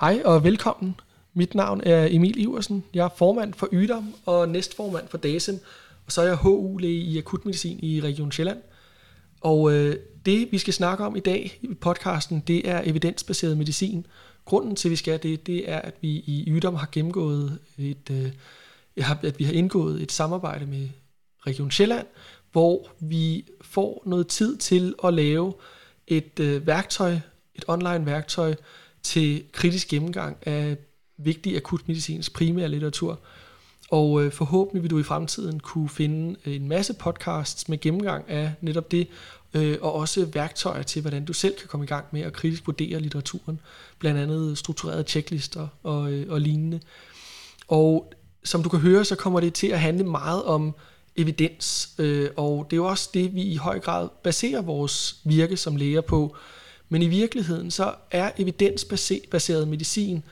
Hej og velkommen. Mit navn er Emil Iversen. Jeg er formand for Ydam og næstformand for DASEM, og så er jeg HU-læge i akutmedicin i Region Sjælland. Og øh, det, vi skal snakke om i dag i podcasten, det er evidensbaseret medicin. Grunden til, at vi skal det, det er, at vi i Ydam har gennemgået et, øh, at vi har indgået et samarbejde med Region Sjælland, hvor vi får noget tid til at lave et øh, værktøj, et online værktøj, til kritisk gennemgang af vigtig akutmedicinsk primær litteratur. Og øh, forhåbentlig vil du i fremtiden kunne finde øh, en masse podcasts med gennemgang af netop det, øh, og også værktøjer til, hvordan du selv kan komme i gang med at kritisk vurdere litteraturen, blandt andet strukturerede checklister og, øh, og lignende. Og som du kan høre, så kommer det til at handle meget om evidens, øh, og det er jo også det, vi i høj grad baserer vores virke som læger på, men i virkeligheden så er evidensbaseret medicin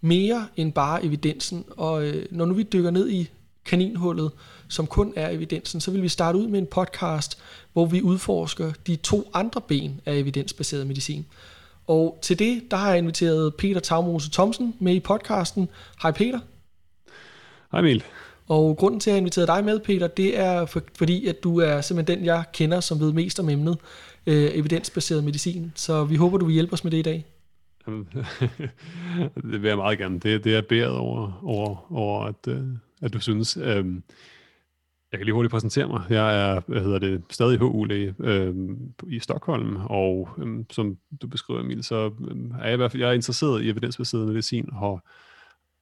mere end bare evidensen. Og øh, når nu vi dykker ned i kaninhullet, som kun er evidensen, så vil vi starte ud med en podcast, hvor vi udforsker de to andre ben af evidensbaseret medicin. Og til det, der har jeg inviteret Peter Tagmose Thomsen med i podcasten. Hej Peter. Hej Emil. Og grunden til, at jeg har inviteret dig med, Peter, det er for, fordi, at du er simpelthen den, jeg kender, som ved mest om emnet øh, evidensbaseret medicin. Så vi håber, du vil hjælpe os med det i dag. det vil jeg meget gerne. Det, det er bæret over, over, over at, øh, at du synes. Øhm, jeg kan lige hurtigt præsentere mig. Jeg er hvad hedder det, stadig HU-læge øhm, i Stockholm, og øhm, som du beskriver, Emil, så øhm, er jeg i hvert fald jeg er interesseret i evidensbaseret medicin, og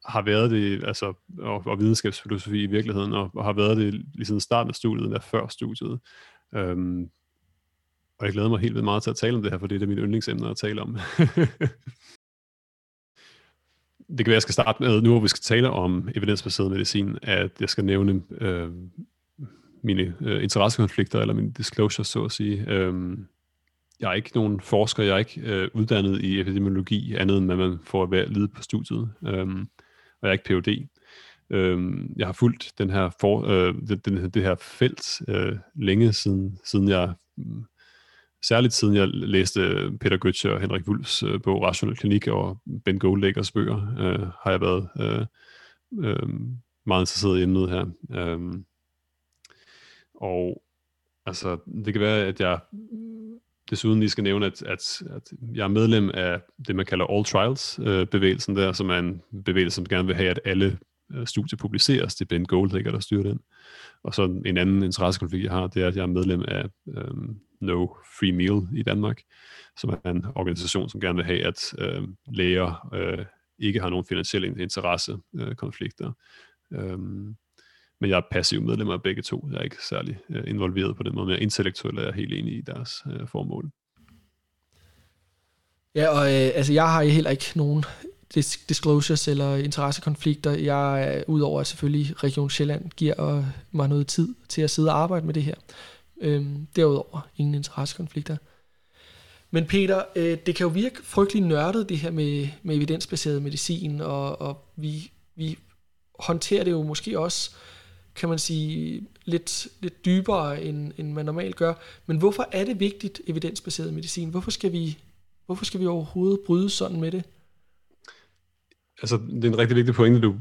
har været det, altså, og, og videnskabsfilosofi i virkeligheden, og, og har været det lige siden starten af studiet, eller før studiet. Øhm, og jeg glæder mig helt vildt meget til at tale om det her, for det er mit yndlingsemne at tale om. det kan være, at jeg skal starte med, nu hvor vi skal tale om evidensbaseret medicin, at jeg skal nævne øh, mine øh, interessekonflikter, eller mine disclosures, så at sige. Øh, jeg er ikke nogen forsker, jeg er ikke øh, uddannet i epidemiologi, andet end at man får at være lide på studiet, øh, og jeg er ikke Ph.D. Øh, jeg har fulgt den her for, øh, det, den, det her felt øh, længe siden, siden jeg særligt siden jeg læste Peter Götze og Henrik Wulfs øh, bog Rational Klinik og Ben Goldlæggers bøger, øh, har jeg været øh, øh, meget interesseret i emnet her. Øh, og altså, det kan være, at jeg desuden lige skal nævne, at, at, at jeg er medlem af det, man kalder All Trials-bevægelsen øh, der, som er en bevægelse, som gerne vil have, at alle øh, studier publiceres. Det er Ben Goldacre, der styrer den. Og så en anden interessekonflikt, jeg har, det er, at jeg er medlem af øh, No Free Meal i Danmark, som er en organisation, som gerne vil have, at øh, læger øh, ikke har nogen finansielle interessekonflikter. Øh, øhm, men jeg er passiv medlem af begge to. Jeg er ikke særlig øh, involveret på den måde, men intellektuelt er jeg helt enig i deres øh, formål. Ja, og øh, altså, jeg har heller ikke nogen disclosures eller interessekonflikter. Jeg, øh, udover at selvfølgelig Region Sjælland giver øh, mig noget tid til at sidde og arbejde med det her. Øhm, derudover ingen interessekonflikter. Men Peter, øh, det kan jo virke frygtelig nørdet, det her med, med evidensbaseret medicin, og, og vi, vi håndterer det jo måske også, kan man sige, lidt, lidt dybere, end, end man normalt gør. Men hvorfor er det vigtigt, evidensbaseret medicin? Hvorfor skal vi, hvorfor skal vi overhovedet bryde sådan med det? Altså, det er en rigtig vigtig pointe, du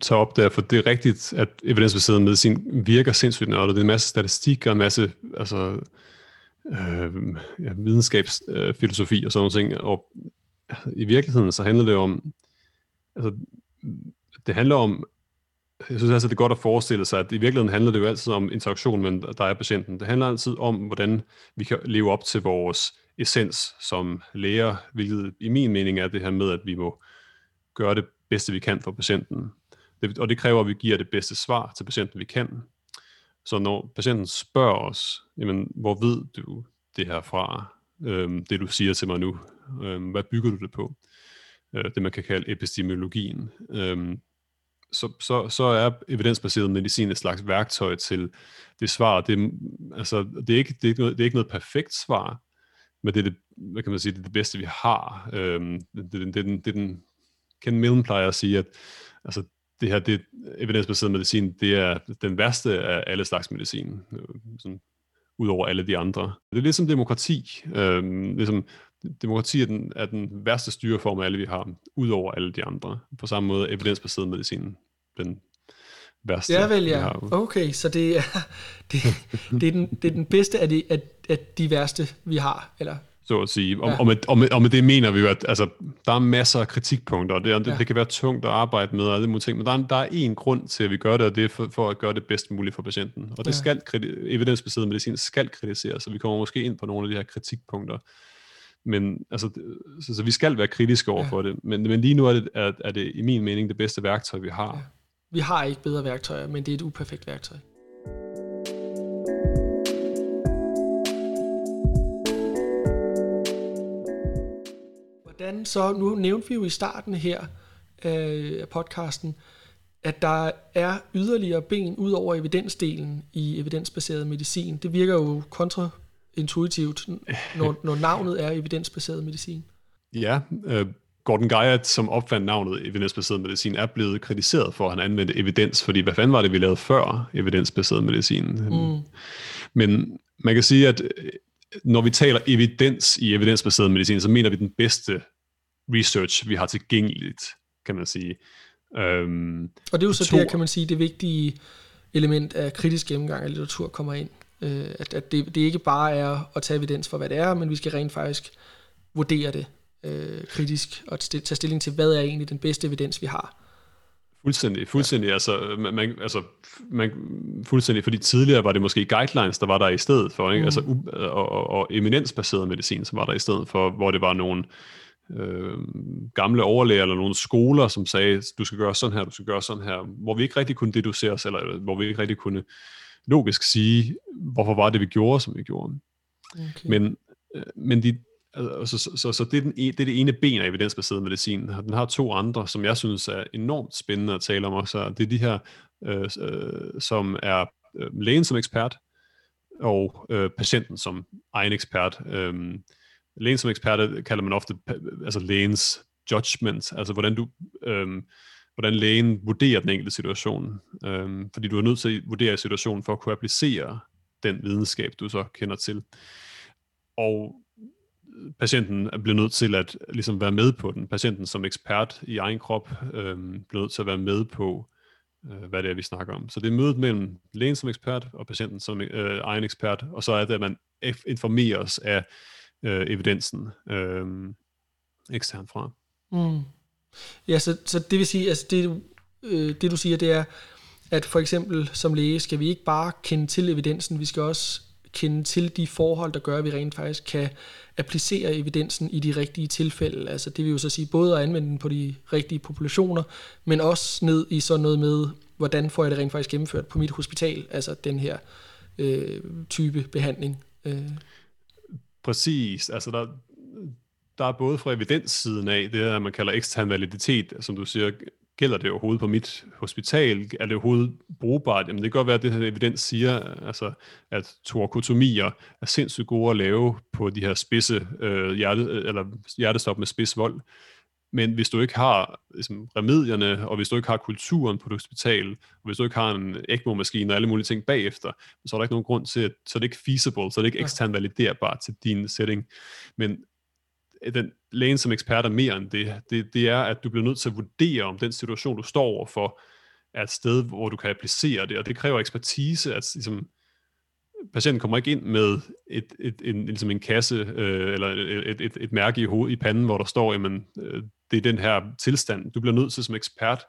tager op der, for det er rigtigt, at evidensbaseret medicin virker sindssygt nørdet. Det er en masse statistik og en masse altså, øh, ja, videnskabsfilosofi øh, og sådan noget ting. Og i virkeligheden så handler det om, altså, det handler om, jeg synes altså, det er godt at forestille sig, at i virkeligheden handler det jo altid om interaktion mellem dig og patienten. Det handler altid om, hvordan vi kan leve op til vores essens som læger, hvilket i min mening er det her med, at vi må gøre det bedste, vi kan for patienten. Det, og det kræver, at vi giver det bedste svar til patienten, vi kan. Så når patienten spørger os, jamen, hvor ved du det her fra, øhm, det du siger til mig nu, øhm, hvad bygger du det på? Øh, det man kan kalde epistemologien. Øhm, så, så, så er evidensbaseret medicin et slags værktøj til det svar. Det, altså, det, er ikke, det, er ikke noget, det er ikke noget perfekt svar, men det er det, hvad kan man sige, det, er det bedste, vi har. Øhm, det, det, det, det, det, den, Ken Millen plejer at sige, at altså, det her, det evidensbaseret medicin, det er den værste af alle slags medicin, øh, sådan, ud over alle de andre. Det er ligesom demokrati. Øhm, ligesom, demokrati er den, er den værste styreform af alle, vi har, udover alle de andre. På samme måde evidensbaseret medicin, den værste. Ja, vel ja. Okay, så det er, det, det, er den, det er den bedste af de, af, af de værste, vi har, eller så at sige. Og, ja. og, med, og, med, og med det mener vi jo, at altså, der er masser af kritikpunkter, og det, det, ja. det kan være tungt at arbejde med, og det ting, men der er, der er én grund til, at vi gør det, og det er for, for at gøre det bedst muligt for patienten. Og det ja. skal, evidensbaseret medicin skal kritiseres, og vi kommer måske ind på nogle af de her kritikpunkter. Men altså, så, så vi skal være kritiske over ja. for det, men, men lige nu er det, er, er det i min mening det bedste værktøj, vi har. Ja. Vi har ikke bedre værktøjer, men det er et uperfekt værktøj. Så, nu nævnte vi jo i starten her af podcasten, at der er yderligere ben ud over evidensdelen i evidensbaseret medicin. Det virker jo kontraintuitivt, når, når navnet er evidensbaseret medicin. Ja, øh, Gordon Guyot, som opfandt navnet evidensbaseret medicin, er blevet kritiseret for, at han anvendte evidens, fordi hvad fanden var det, vi lavede før evidensbaseret medicin? Mm. Men man kan sige, at øh, når vi taler evidens i evidensbaseret medicin, så mener vi den bedste research, vi har tilgængeligt, kan man sige. Øhm, og det er jo så to... der, kan man sige, det vigtige element af kritisk gennemgang af litteratur kommer ind. Øh, at at det, det ikke bare er at tage evidens for, hvad det er, men vi skal rent faktisk vurdere det øh, kritisk og tage stilling til, hvad er egentlig den bedste evidens, vi har. Fuldstændig, fuldstændig. Ja. Altså, man, altså, man, fuldstændig, fordi tidligere var det måske guidelines, der var der i stedet for, ikke? Mm. Altså, og, og, og eminensbaseret medicin, som var der i stedet for, hvor det var nogle øh, gamle overlæger eller nogle skoler, som sagde, du skal gøre sådan her, du skal gøre sådan her, hvor vi ikke rigtig kunne deducere os, eller hvor vi ikke rigtig kunne logisk sige, hvorfor var det, vi gjorde, som vi gjorde. Okay. Men, øh, men de, Altså, så, så, så det, er den, e, det er det ene ben af evidensbaseret medicin. Den har to andre, som jeg synes er enormt spændende at tale om også. Det er de her, øh, øh, som er øh, lægen som ekspert, og øh, patienten som egen ekspert. Øh, lægen som ekspert kalder man ofte altså lægens judgment, altså hvordan du... Øh, hvordan lægen vurderer den enkelte situation. Øhm, fordi du er nødt til at vurdere situationen for at kunne applicere den videnskab, du så kender til. Og patienten bliver nødt til at ligesom være med på den. Patienten som ekspert i egen krop øhm, bliver nødt til at være med på, øh, hvad det er, vi snakker om. Så det er mødet mellem lægen som ekspert og patienten som øh, egen ekspert, og så er det, at man informeres af øh, evidensen øh, ekstern fra. Mm. Ja, så, så det vil sige, altså det, øh, det du siger, det er, at for eksempel som læge skal vi ikke bare kende til evidensen, vi skal også kende til de forhold, der gør, at vi rent faktisk kan applicere evidensen i de rigtige tilfælde. Altså det vil jo så sige både at anvende den på de rigtige populationer, men også ned i sådan noget med, hvordan får jeg det rent faktisk gennemført på mit hospital, altså den her øh, type behandling. Øh. Præcis, altså der, der er både fra evidenssiden af, det her, man kalder ekstern validitet, som du siger, gælder det overhovedet på mit hospital? Er det overhovedet brugbart? Jamen det kan godt være, at det her evidens siger, altså, at torakotomier er sindssygt gode at lave på de her spidse øh, hjerte, eller hjertestop med spidsvold. vold. Men hvis du ikke har ligesom, remedierne, og hvis du ikke har kulturen på et hospital, og hvis du ikke har en ECMO-maskine og alle mulige ting bagefter, så er der ikke nogen grund til, at så er det ikke feasible, så er det ikke ekstern validerbart til din setting. Men den lægen som ekspert er mere end det. det. Det er, at du bliver nødt til at vurdere, om den situation, du står overfor, er et sted, hvor du kan applicere det, og det kræver ekspertise, at ligesom, patienten kommer ikke ind med et, et, en, ligesom en kasse øh, eller et, et, et mærke i, hoved, i panden, hvor der står, jamen, øh, det er den her tilstand. Du bliver nødt til som ekspert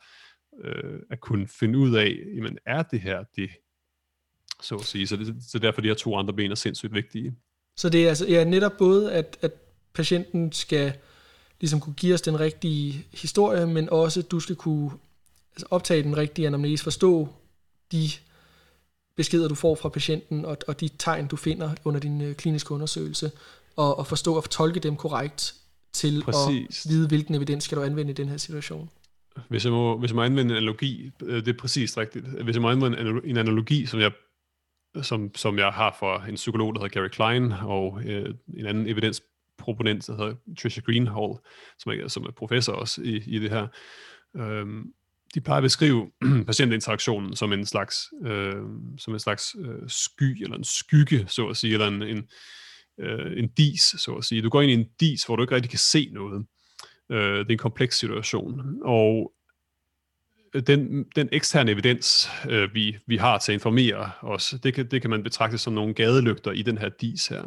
øh, at kunne finde ud af, jamen, er det her det, så at sige. Så, det, så derfor de her to andre ben er sindssygt vigtige. Så det er altså ja, netop både, at, at patienten skal ligesom kunne give os den rigtige historie, men også du skal kunne altså optage den rigtige anamnese, forstå de beskeder, du får fra patienten, og, og de tegn, du finder under din øh, kliniske undersøgelse, og, og forstå og tolke dem korrekt til Præcis. at vide, hvilken evidens skal du anvende i den her situation. Hvis jeg må, hvis jeg må anvende en analogi, øh, det er præcis rigtigt. Hvis jeg må anvende en analogi, som jeg, som, som jeg har for en psykolog, der hedder Gary Klein, og øh, en anden evidens proponent, der hedder Tricia Greenhall, som er, som er professor også i, i det her. Øhm, de plejer at beskrive patientinteraktionen som en slags, øh, som en slags øh, sky, eller en skygge, så at sige, eller en, en, øh, en dis, så at sige. Du går ind i en dis, hvor du ikke rigtig kan se noget. Øh, det er en kompleks situation. Og den, den eksterne evidens, øh, vi, vi har til at informere os, det kan, det kan man betragte som nogle gadelygter i den her dis her.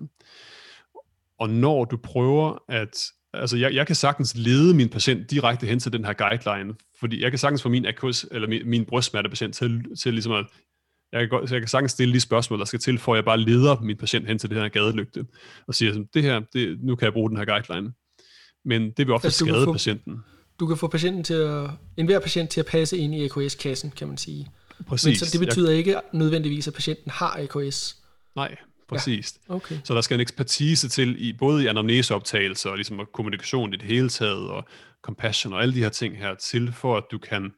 Og når du prøver at altså jeg, jeg kan sagtens lede min patient direkte hen til den her guideline, fordi jeg kan sagtens få min akkus, eller min, min brystsmertepatient til, til ligesom at, jeg kan, godt, jeg kan sagtens stille de spørgsmål, der skal til, for at jeg bare leder min patient hen til den her gadelygte, og siger sådan, det her, det, nu kan jeg bruge den her guideline. Men det vil ofte altså, skade få, patienten. Du kan få patienten til at, enhver patient til at passe ind i AKS-kassen, kan man sige. Præcis. Men så det betyder jeg, ikke nødvendigvis, at patienten har AKS. Nej, præcist. Ja, okay. Så der skal en ekspertise til, i både i anamneseoptagelse og ligesom kommunikation i det hele taget, og compassion og alle de her ting her til, for at du kan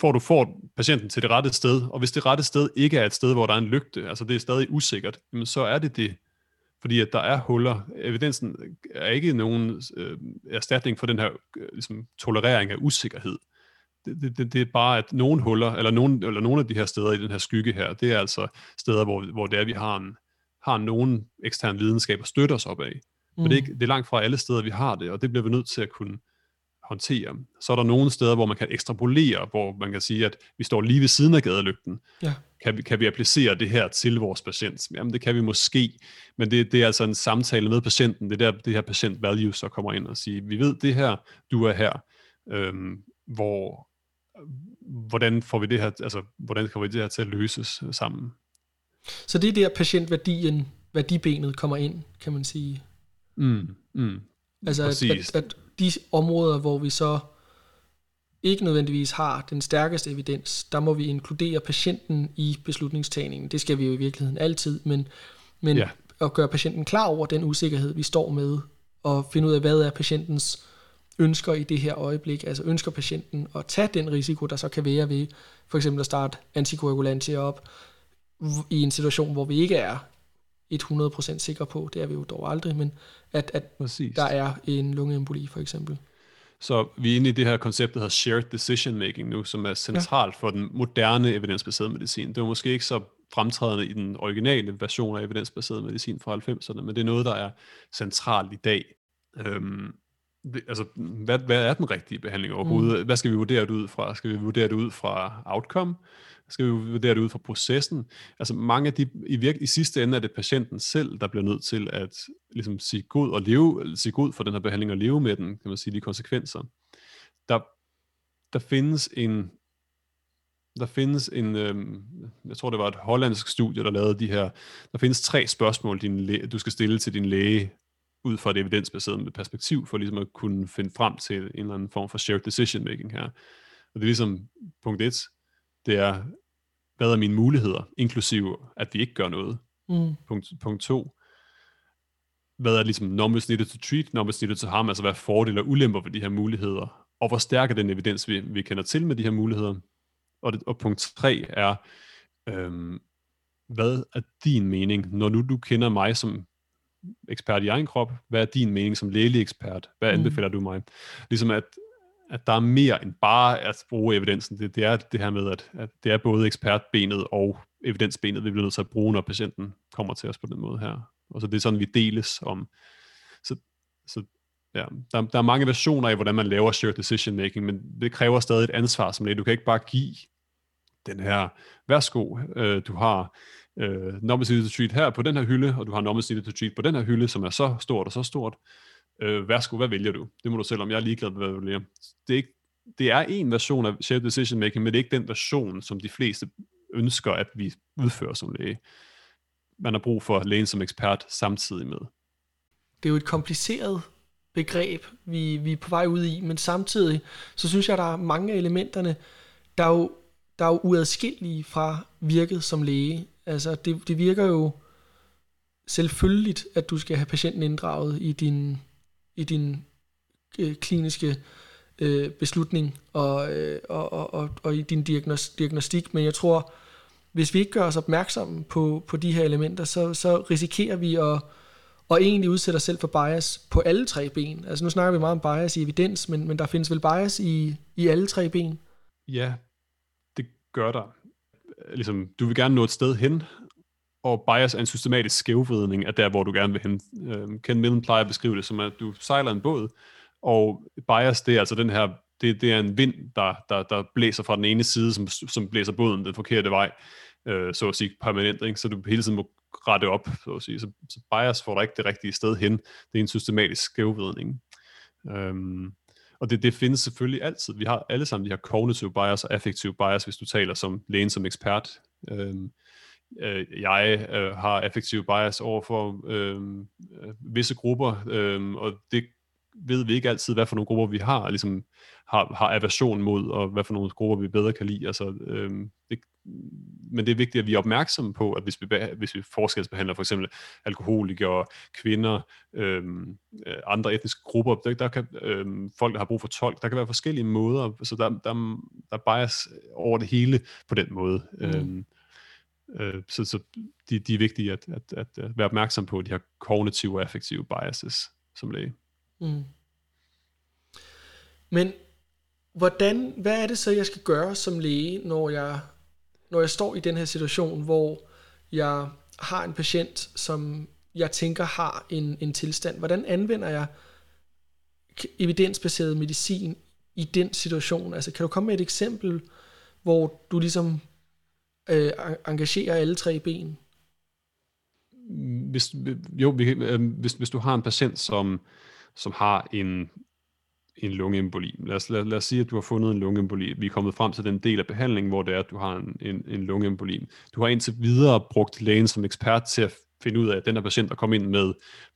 for at du får patienten til det rette sted, og hvis det rette sted ikke er et sted, hvor der er en lygte, altså det er stadig usikkert, jamen så er det det, fordi at der er huller. Evidensen er ikke nogen øh, erstatning for den her øh, ligesom, tolerering af usikkerhed det, det, det er bare, at nogle huller, eller nogle, eller nogle af de her steder i den her skygge her, det er altså steder, hvor, hvor det er, vi har, en, har nogen ekstern videnskab at støtte os op af. Mm. Men det er, ikke, det er langt fra alle steder, vi har det, og det bliver vi nødt til at kunne håndtere. Så er der nogle steder, hvor man kan ekstrapolere, hvor man kan sige, at vi står lige ved siden af gadelygten. Ja. Kan, vi, kan vi applicere det her til vores patient? Jamen det kan vi måske, men det, det er altså en samtale med patienten. Det er der, det her patient value så kommer ind og siger, vi ved det her, du er her. Øhm, hvor hvordan får vi det her, altså, hvordan får vi det her til at løses øh, sammen? Så det er der patientværdien, værdibenet kommer ind, kan man sige. Mm, mm. Altså at, at, at de områder, hvor vi så ikke nødvendigvis har den stærkeste evidens, der må vi inkludere patienten i beslutningstagningen. Det skal vi jo i virkeligheden altid, men, men ja. at gøre patienten klar over den usikkerhed, vi står med, og finde ud af, hvad er patientens ønsker i det her øjeblik, altså ønsker patienten at tage den risiko, der så kan være ved for eksempel at starte antikoagulantia op i en situation, hvor vi ikke er 100% sikre på, det er vi jo dog aldrig, men at, at der er en lungeemboli for eksempel. Så vi er inde i det her koncept, der hedder shared decision making nu, som er centralt ja. for den moderne evidensbaserede medicin. Det var måske ikke så fremtrædende i den originale version af evidensbaseret medicin fra 90'erne, men det er noget, der er centralt i dag. Øhm, altså, hvad, hvad er den rigtige behandling overhovedet? Mm. Hvad skal vi vurdere det ud fra? Skal vi vurdere det ud fra outcome? Skal vi vurdere det ud fra processen? Altså mange af de, i, virke, i sidste ende er det patienten selv, der bliver nødt til at ligesom, sige god og leve, sige god for den her behandling og leve med den, kan man sige, de konsekvenser. Der, der findes en, der findes en, øhm, jeg tror det var et hollandsk studie, der lavede de her, der findes tre spørgsmål, din du skal stille til din læge, ud fra et evidensbaseret perspektiv, for ligesom at kunne finde frem til en eller anden form for shared decision making her. Og det er ligesom punkt et, det er, hvad er mine muligheder, inklusive at vi ikke gør noget. Mm. Punkt, punkt to, hvad er ligesom numbers needed to treat, numbers needed to harm, altså hvad er fordele og ulemper ved de her muligheder, og hvor stærk er den evidens, vi, vi kender til med de her muligheder. Og, det, og punkt tre er, øhm, hvad er din mening, når nu du kender mig som ekspert i egen krop, hvad er din mening som lægelig ekspert, hvad mm. anbefaler mm. du mig? Ligesom at, at der er mere end bare at bruge evidensen, det, det er det her med, at, at det er både ekspertbenet og evidensbenet, vi bliver nødt til at bruge, når patienten kommer til os på den måde her. Og så det er sådan, vi deles om. Så, så ja, der, der er mange versioner af, hvordan man laver shared decision making, men det kræver stadig et ansvar som læge. Du kan ikke bare give den her, værsgo, øh, du har øh, normal to treat her på den her hylde, og du har normal to treat på den her hylde, som er så stort og så stort. Øh, værsgo, hvad vælger du? Det må du selv om. Jeg er ligeglad med, hvad du vælger. Det er, ikke, det er en version af shared decision making, men det er ikke den version, som de fleste ønsker, at vi udfører som læge. Man har brug for lægen som ekspert samtidig med. Det er jo et kompliceret begreb, vi, vi er på vej ud i, men samtidig, så synes jeg, der er mange af elementerne, der er jo, der er jo uadskillelige fra virket som læge. Altså, det, det virker jo selvfølgeligt, at du skal have patienten inddraget i din, i din øh, kliniske øh, beslutning og, øh, og, og, og, og i din diagnos, diagnostik, men jeg tror, hvis vi ikke gør os opmærksomme på, på de her elementer, så, så risikerer vi at, og egentlig udsætte os selv for bias på alle tre ben. Altså nu snakker vi meget om bias i evidens, men, men der findes vel bias i, i alle tre ben? Ja, det gør der ligesom, du vil gerne nå et sted hen, og bias er en systematisk skævvridning af der, hvor du gerne vil hen. Øh, Ken Millen plejer at beskrive det som, at du sejler en båd, og bias, det er altså den her, det, det er en vind, der, der, der blæser fra den ene side, som, som blæser båden den forkerte vej, øh, så at sige permanent, ikke? så du hele tiden må rette op, så at sige. Så, så bias får dig ikke det rigtige sted hen. Det er en systematisk skævvridning. Øhm, og det, det findes selvfølgelig altid. Vi har alle sammen de her cognitive bias og affective bias, hvis du taler som lægen som ekspert. Øhm, øh, jeg øh, har affective bias over for øhm, øh, visse grupper, øh, og det ved vi ikke altid, hvad for nogle grupper vi har, ligesom har, har aversion mod, og hvad for nogle grupper vi bedre kan lide. Altså, øhm, det, men det er vigtigt, at vi er opmærksomme på, at hvis vi, hvis vi forskelsbehandler for eksempel alkoholikere, kvinder, øhm, øh, andre etniske grupper, der, der kan øhm, folk, der har brug for tolk, der kan være forskellige måder, så der, der, der er bias over det hele på den måde. Mm. Øhm, øh, så så de, de er vigtige at, at, at, at være opmærksom på de her kognitive og affektive biases som læge. Mm. Men hvordan, hvad er det så, jeg skal gøre som læge, når jeg, når jeg står i den her situation, hvor jeg har en patient, som jeg tænker har en, en tilstand? Hvordan anvender jeg evidensbaseret medicin i den situation? Altså, kan du komme med et eksempel, hvor du ligesom øh, engagerer alle tre ben? Hvis, jo, øh, hvis, hvis du har en patient, som, som har en en lungeemboli. Lad os, lad, lad os sige, at du har fundet en lungeemboli. Vi er kommet frem til den del af behandlingen, hvor det er, at du har en, en, en lungeemboli. Du har indtil videre brugt lægen som ekspert til at finde ud af, at den her patient, der kom ind med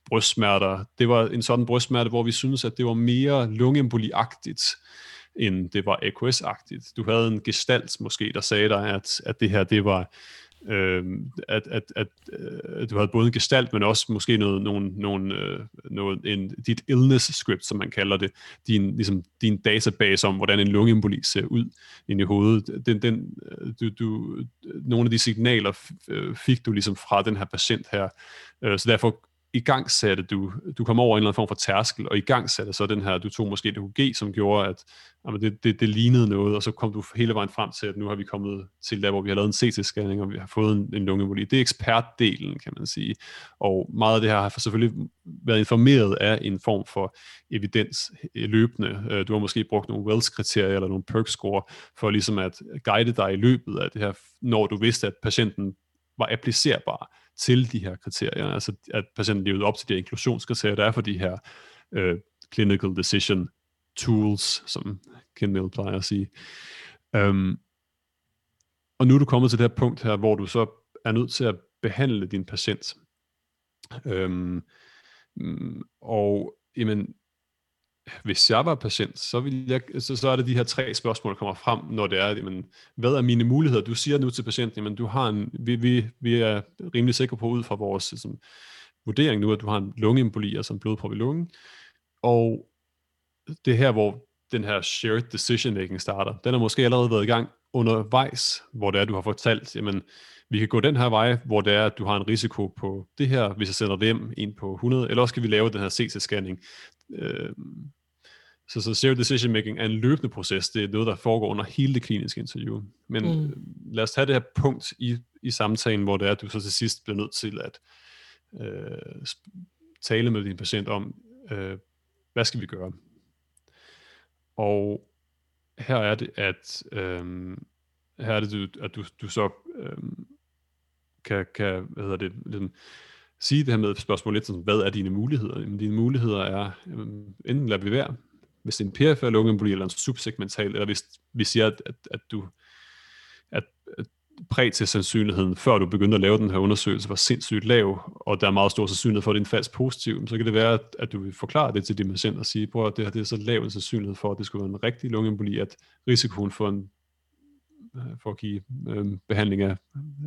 brystsmerter, det var en sådan brystsmerte, hvor vi synes, at det var mere lungeemboliagtigt, end det var AKS-agtigt. Du havde en gestalt måske, der sagde dig, at, at det her, det var øh, at, at, at, at du havde både en gestalt, men også måske noget, nogle, nogle, øh, noget, en, dit illness script, som man kalder det, din, ligesom, din database om, hvordan en lungeemboli ser ud ind i hovedet. Den, den, øh, du, du, øh, nogle af de signaler fik du ligesom fra den her patient her, øh, så derfor i gang satte du, du kom over en eller anden form for tærskel, og i gang satte så den her, du tog måske et som gjorde, at jamen det, det, det lignede noget, og så kom du hele vejen frem til, at nu har vi kommet til der, hvor vi har lavet en CT-scanning, og vi har fået en, en lungeemboli. Det er ekspertdelen, kan man sige. Og meget af det her har selvfølgelig været informeret af en form for evidens øh, løbende. Øh, du har måske brugt nogle Wells-kriterier eller nogle PERC-score, for ligesom at guide dig i løbet af det her, når du vidste, at patienten var applicerbar til de her kriterier, altså at patienten levede op til de inklusionskriterier, der er for de her øh, clinical decision tools, som Ken Mill plejer at sige. Øhm, og nu er du kommet til det her punkt her, hvor du så er nødt til at behandle din patient. Øhm, mm, og jamen, hvis jeg var patient, så, vil jeg, så, så er det de her tre spørgsmål, der kommer frem, når det er, jamen, hvad er mine muligheder? Du siger nu til patienten, jamen, du har en, vi, vi, vi er rimelig sikre på, ud fra vores sådan, vurdering nu, at du har en lungeemboli, altså en blodprop i lungen, og det her, hvor den her shared decision making starter. Den har måske allerede været i gang undervejs, hvor det er, du har fortalt, jamen, vi kan gå den her vej, hvor det er, at du har en risiko på det her, hvis jeg sender dem ind på 100, eller også kan vi lave den her CT-scanning. Øh, så, så zero decision making er en løbende proces. Det er noget, der foregår under hele det kliniske interview. Men mm. Øh, lad os tage det her punkt i, i samtalen, hvor det er, at du så til sidst bliver nødt til at øh, tale med din patient om, øh, hvad skal vi gøre? Og her er det, at øh, her er det, at du, du så øh, kan, kan hvad hedder det, ligesom, sige det her med spørgsmålet lidt, sådan, hvad er dine muligheder? Jamen, dine muligheder er, jamen, enten lad vi være, hvis det er en perifær lungeemboli eller en subsegmental, eller hvis vi siger, at, at, at du at, at præg til sandsynligheden, før du begyndte at lave den her undersøgelse, var sindssygt lav, og der er meget stor sandsynlighed for, at det er en falsk positiv, så kan det være, at, at du vil forklare det til din patient og sige, at det her det er så lav en sandsynlighed for, at det skulle være en rigtig lungeemboli, at risikoen for en for at give øh, behandling af,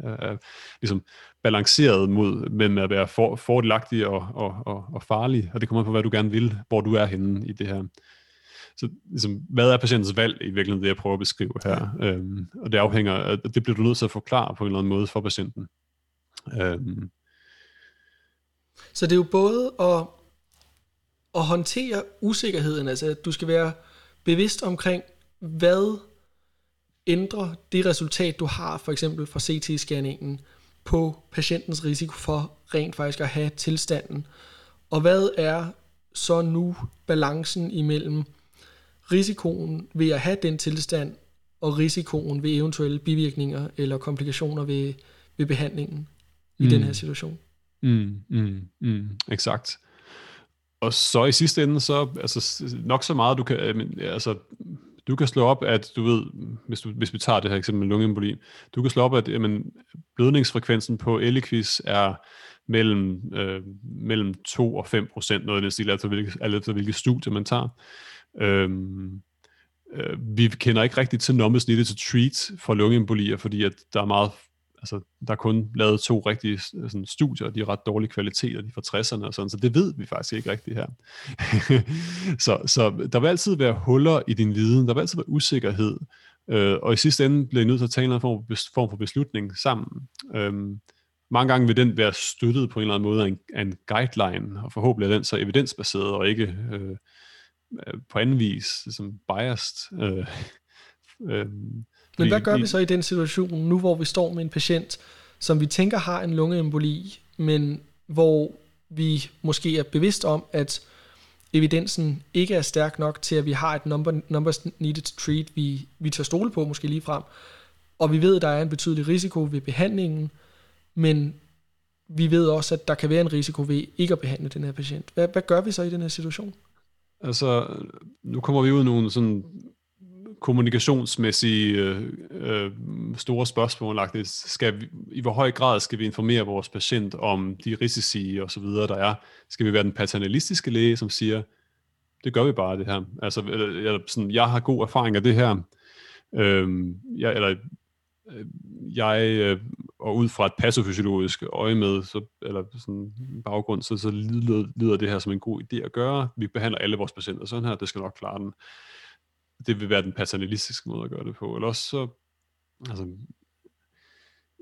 af, ligesom balanceret mod, men at være for, fordelagtig og, og, og, og farlig, og det kommer på, hvad du gerne vil, hvor du er henne i det her. Så ligesom, hvad er patientens valg i virkeligheden, det jeg prøver at beskrive her? Øhm, og det afhænger, det bliver du nødt til at forklare på en eller anden måde for patienten. Øhm. Så det er jo både at, at håndtere usikkerheden, altså at du skal være bevidst omkring, hvad ændre det resultat, du har for eksempel fra CT-scanningen på patientens risiko for rent faktisk at have tilstanden. Og hvad er så nu balancen imellem risikoen ved at have den tilstand, og risikoen ved eventuelle bivirkninger eller komplikationer ved, ved behandlingen i mm. den her situation. Mm, mm, mm, exakt. Og så i sidste ende, så altså, nok så meget, du kan, altså, du kan slå op, at du ved, hvis, du, hvis vi tager det her eksempel med lungeemboli, du kan slå op, at jamen, blødningsfrekvensen på Eliquis er mellem, øh, mellem 2 og 5 procent, noget i den stil, altså hvilket, alt efter hvilket studie man tager. Øhm, øh, vi kender ikke rigtigt til numbers til treat for lungeembolier, fordi at der er meget altså, der er kun lavet to rigtige sådan, studier, og de er ret dårlige kvaliteter, de fra 60'erne og sådan, så det ved vi faktisk ikke rigtigt her. så, så der vil altid være huller i din viden, der vil altid være usikkerhed, øh, og i sidste ende bliver I nødt til at tage en form, form for beslutning sammen. Øhm, mange gange vil den være støttet på en eller anden måde af en, af en guideline, og forhåbentlig er den så evidensbaseret og ikke øh, øh på anden vis som biased. Øh, øh, men hvad gør vi så i den situation, nu hvor vi står med en patient, som vi tænker har en lungeemboli, men hvor vi måske er bevidst om, at evidensen ikke er stærk nok til, at vi har et number, numbers needed to treat, vi, vi tør stole på måske lige frem, og vi ved, at der er en betydelig risiko ved behandlingen, men vi ved også, at der kan være en risiko ved ikke at behandle den her patient. Hvad, hvad gør vi så i den her situation? Altså, nu kommer vi ud i nogle sådan kommunikationsmæssige øh, øh, store spørgsmål. Skal vi, I hvor høj grad skal vi informere vores patient om de risici og så videre, der er? Skal vi være den paternalistiske læge, som siger, det gør vi bare det her. Altså, øh, øh, eller, sådan, jeg har god erfaring af det her. Øhm, jeg, eller øh, jeg, øh, og ud fra et passofysiologisk øje med, så, eller sådan baggrund, så, så lyder, lyder det her som en god idé at gøre. Vi behandler alle vores patienter sådan her, det skal nok klare den det vil være den paternalistiske måde at gøre det på. Eller også så, altså,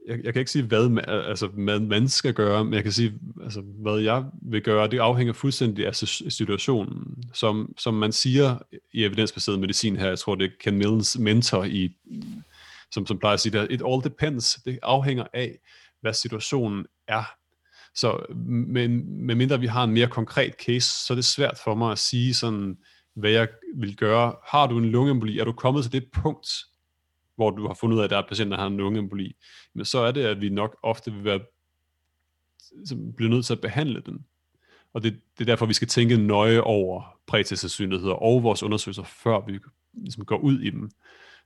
jeg, jeg kan ikke sige, hvad man, altså, hvad man skal gøre, men jeg kan sige, altså, hvad jeg vil gøre, det afhænger fuldstændig af situationen. Som, som man siger i evidensbaseret medicin her, jeg tror, det er Ken Millens mentor, i, som, som plejer at sige, det it all depends. Det afhænger af, hvad situationen er. Så men, medmindre vi har en mere konkret case, så er det svært for mig at sige sådan, hvad jeg vil gøre. Har du en lungeemboli, er du kommet til det punkt, hvor du har fundet ud af, at der er patienter, der har en lungeemboli, men så er det, at vi nok ofte vil være bliver nødt til at behandle den. Og det, det er derfor, vi skal tænke nøje over prætestsandsynligheder og vores undersøgelser, før vi ligesom går ud i dem.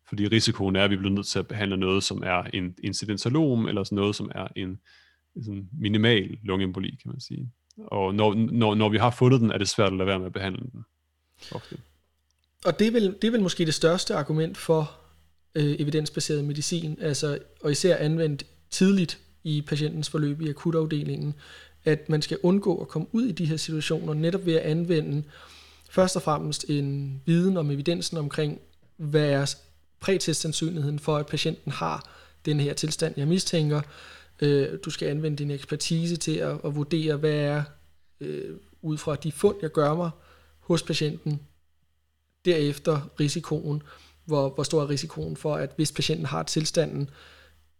Fordi risikoen er, at vi bliver nødt til at behandle noget, som er en incidentalom, eller sådan noget, som er en sådan minimal lungeemboli, kan man sige. Og når, når, når vi har fundet den, er det svært at lade være med at behandle den. Og det er, vel, det er vel måske det største argument for øh, evidensbaseret medicin, altså, og især anvendt tidligt i patientens forløb i akutafdelingen, at man skal undgå at komme ud i de her situationer, netop ved at anvende først og fremmest en viden om evidensen omkring, hvad er prætestsandsynligheden for, at patienten har den her tilstand, jeg mistænker. Øh, du skal anvende din ekspertise til at, at vurdere, hvad er øh, ud fra de fund, jeg gør mig, hos patienten. Derefter risikoen, hvor, hvor stor er risikoen for, at hvis patienten har tilstanden,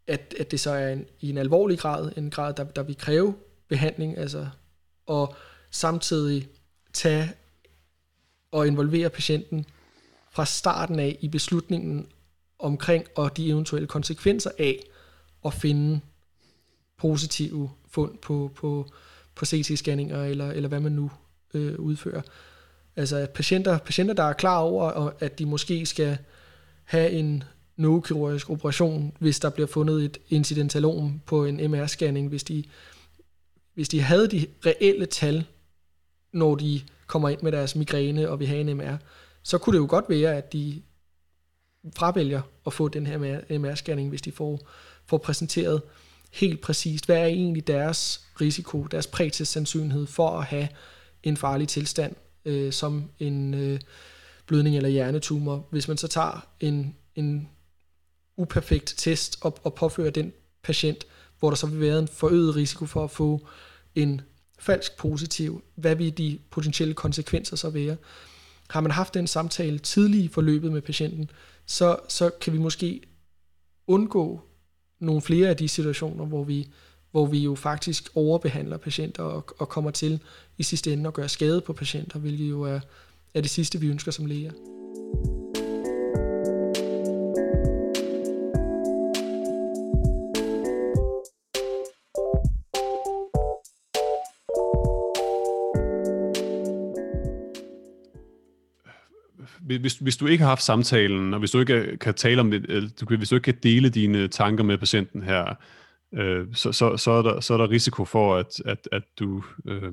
at, at det så er en, i en alvorlig grad, en grad, der, der vil kræve behandling, altså, og samtidig tage og involvere patienten fra starten af i beslutningen omkring og de eventuelle konsekvenser af at finde positive fund på, på, på CT-scanninger, eller, eller hvad man nu øh, udfører. Altså patienter, patienter, der er klar over, at de måske skal have en neurokirurgisk operation, hvis der bliver fundet et incidentalom på en MR-scanning, hvis de, hvis de havde de reelle tal, når de kommer ind med deres migræne og vil have en MR, så kunne det jo godt være, at de fravælger at få den her MR-scanning, hvis de får, får præsenteret helt præcist, hvad er egentlig deres risiko, deres sandsynlighed for at have en farlig tilstand, øh, som en øh, blødning eller hjernetumor. Hvis man så tager en, en uperfekt test og, og påfører den patient, hvor der så vil være en forøget risiko for at få en falsk positiv, hvad vil de potentielle konsekvenser så være? Har man haft den samtale tidlig i forløbet med patienten, så, så kan vi måske undgå nogle flere af de situationer, hvor vi hvor vi jo faktisk overbehandler patienter og, og kommer til i sidste ende at gøre skade på patienter, hvilket jo er, er det sidste, vi ønsker som læger. hvis, hvis du ikke har haft samtalen, og hvis du ikke kan tale om det, du, hvis du ikke kan dele dine tanker med patienten her, øh, så, så, så, er der, så er der risiko for, at, at, at du øh,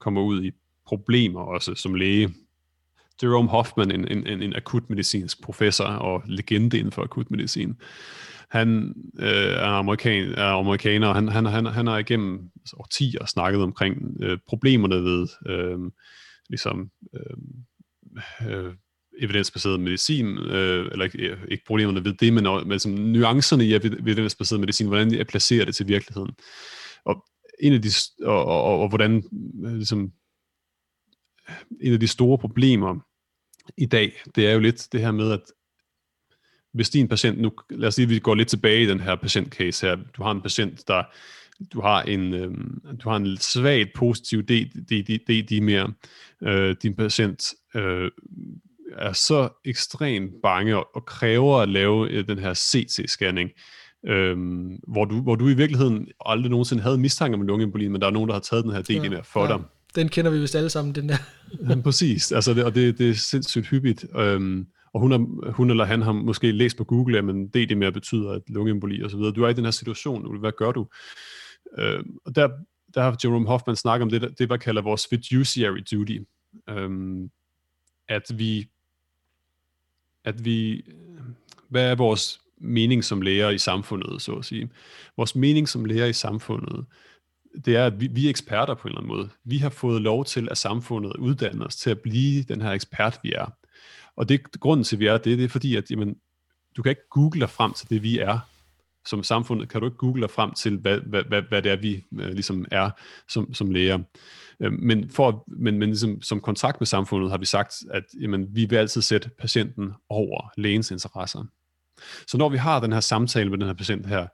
kommer ud i problemer også som læge. Jerome Hoffman, en, en, en, akutmedicinsk professor og legende inden for akutmedicin, han øh, er, amerikan, er amerikaner, og han, han, han, han har igennem årtier snakket omkring øh, problemerne ved øh, ligesom, øh, øh, evidensbaseret medicin, øh, eller ikke, øh, ikke problemerne ved det, men, men som nuancerne i evidensbaseret medicin, hvordan jeg placerer det til virkeligheden. Og en af de, og, og, og, og hvordan øh, ligesom, en af de store problemer i dag, det er jo lidt det her med, at hvis din patient, nu lad os sige, at vi går lidt tilbage i den her patientcase her, du har en patient, der du har en, øh, du har en svagt positiv D-dimer, øh, din patient øh, er så ekstremt bange og, og kræver at lave øh, den her CT-scanning, øhm, hvor, du, hvor du i virkeligheden aldrig nogensinde havde mistanke om lungeemboli, men der er nogen, der har taget den her del ja, for ja. dig. Den kender vi vist alle sammen, den der. ja, præcis, altså det, og det, det er sindssygt hyppigt. Øhm, og hun, er, hun eller han har måske læst på Google, at men D-dimer betyder at lungeemboli og så videre. Du er i den her situation, hvad gør du? Øhm, og der, der har Jerome Hoffman snakket om det, det, man kalder vores fiduciary duty. Øhm, at vi at vi, hvad er vores mening som lærer i samfundet, så at sige. Vores mening som lærer i samfundet, det er, at vi, vi er eksperter på en eller anden måde. Vi har fået lov til, at samfundet uddanner os til at blive den her ekspert, vi er. Og det grunden til, at vi er det, det er fordi, at jamen, du kan ikke google dig frem til det, vi er. Som samfundet kan du ikke google dig frem til, hvad, hvad, hvad, hvad det er, vi øh, ligesom er som, som læger. Øh, men, for, men, men ligesom, som kontakt med samfundet har vi sagt, at jamen, vi vil altid sætte patienten over lægens interesser. Så når vi har den her samtale med den her patient her,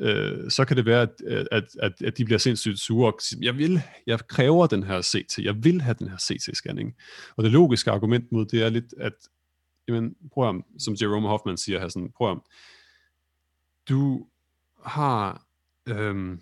øh, så kan det være, at, at, at, at de bliver sindssygt sure og siger, jeg vil, jeg kræver den her CT, jeg vil have den her CT-scanning. Og det logiske argument mod det er lidt, at jamen, prøv at, som Jerome Hoffman siger her, sådan, prøv at, du har, øhm,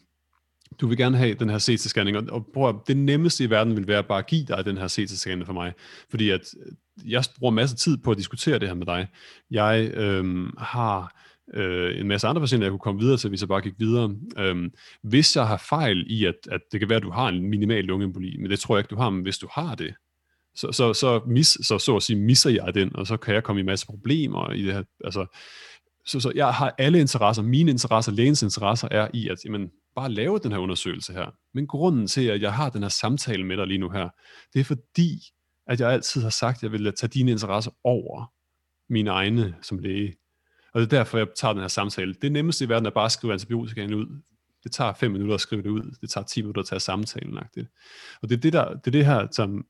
du vil gerne have den her CT-scanning, og, og prøv, det nemmeste i verden vil være bare at give dig den her CT-scanning for mig, fordi at øh, jeg bruger masser af tid på at diskutere det her med dig. Jeg øhm, har øh, en masse andre patienter, jeg kunne komme videre til, hvis jeg bare gik videre. Øhm, hvis jeg har fejl i, at, at det kan være, at du har en minimal lungeemboli, men det tror jeg ikke, du har, men hvis du har det, så, så, så, mis, så, så at sige, misser jeg den, og så kan jeg komme i en masse problemer i det her. Altså, så, så jeg har alle interesser, mine interesser, lægens interesser er i, at jamen, bare lave den her undersøgelse her. Men grunden til, at jeg har den her samtale med dig lige nu her, det er fordi, at jeg altid har sagt, at jeg vil tage dine interesser over mine egne som læge. Og det er derfor, jeg tager den her samtale. Det nemmeste i verden er bare at skrive antibiotikaen ud. Det tager 5 minutter at skrive det ud. Det tager 10 minutter at tage samtalen. Og det er det, der, det, er det her, som,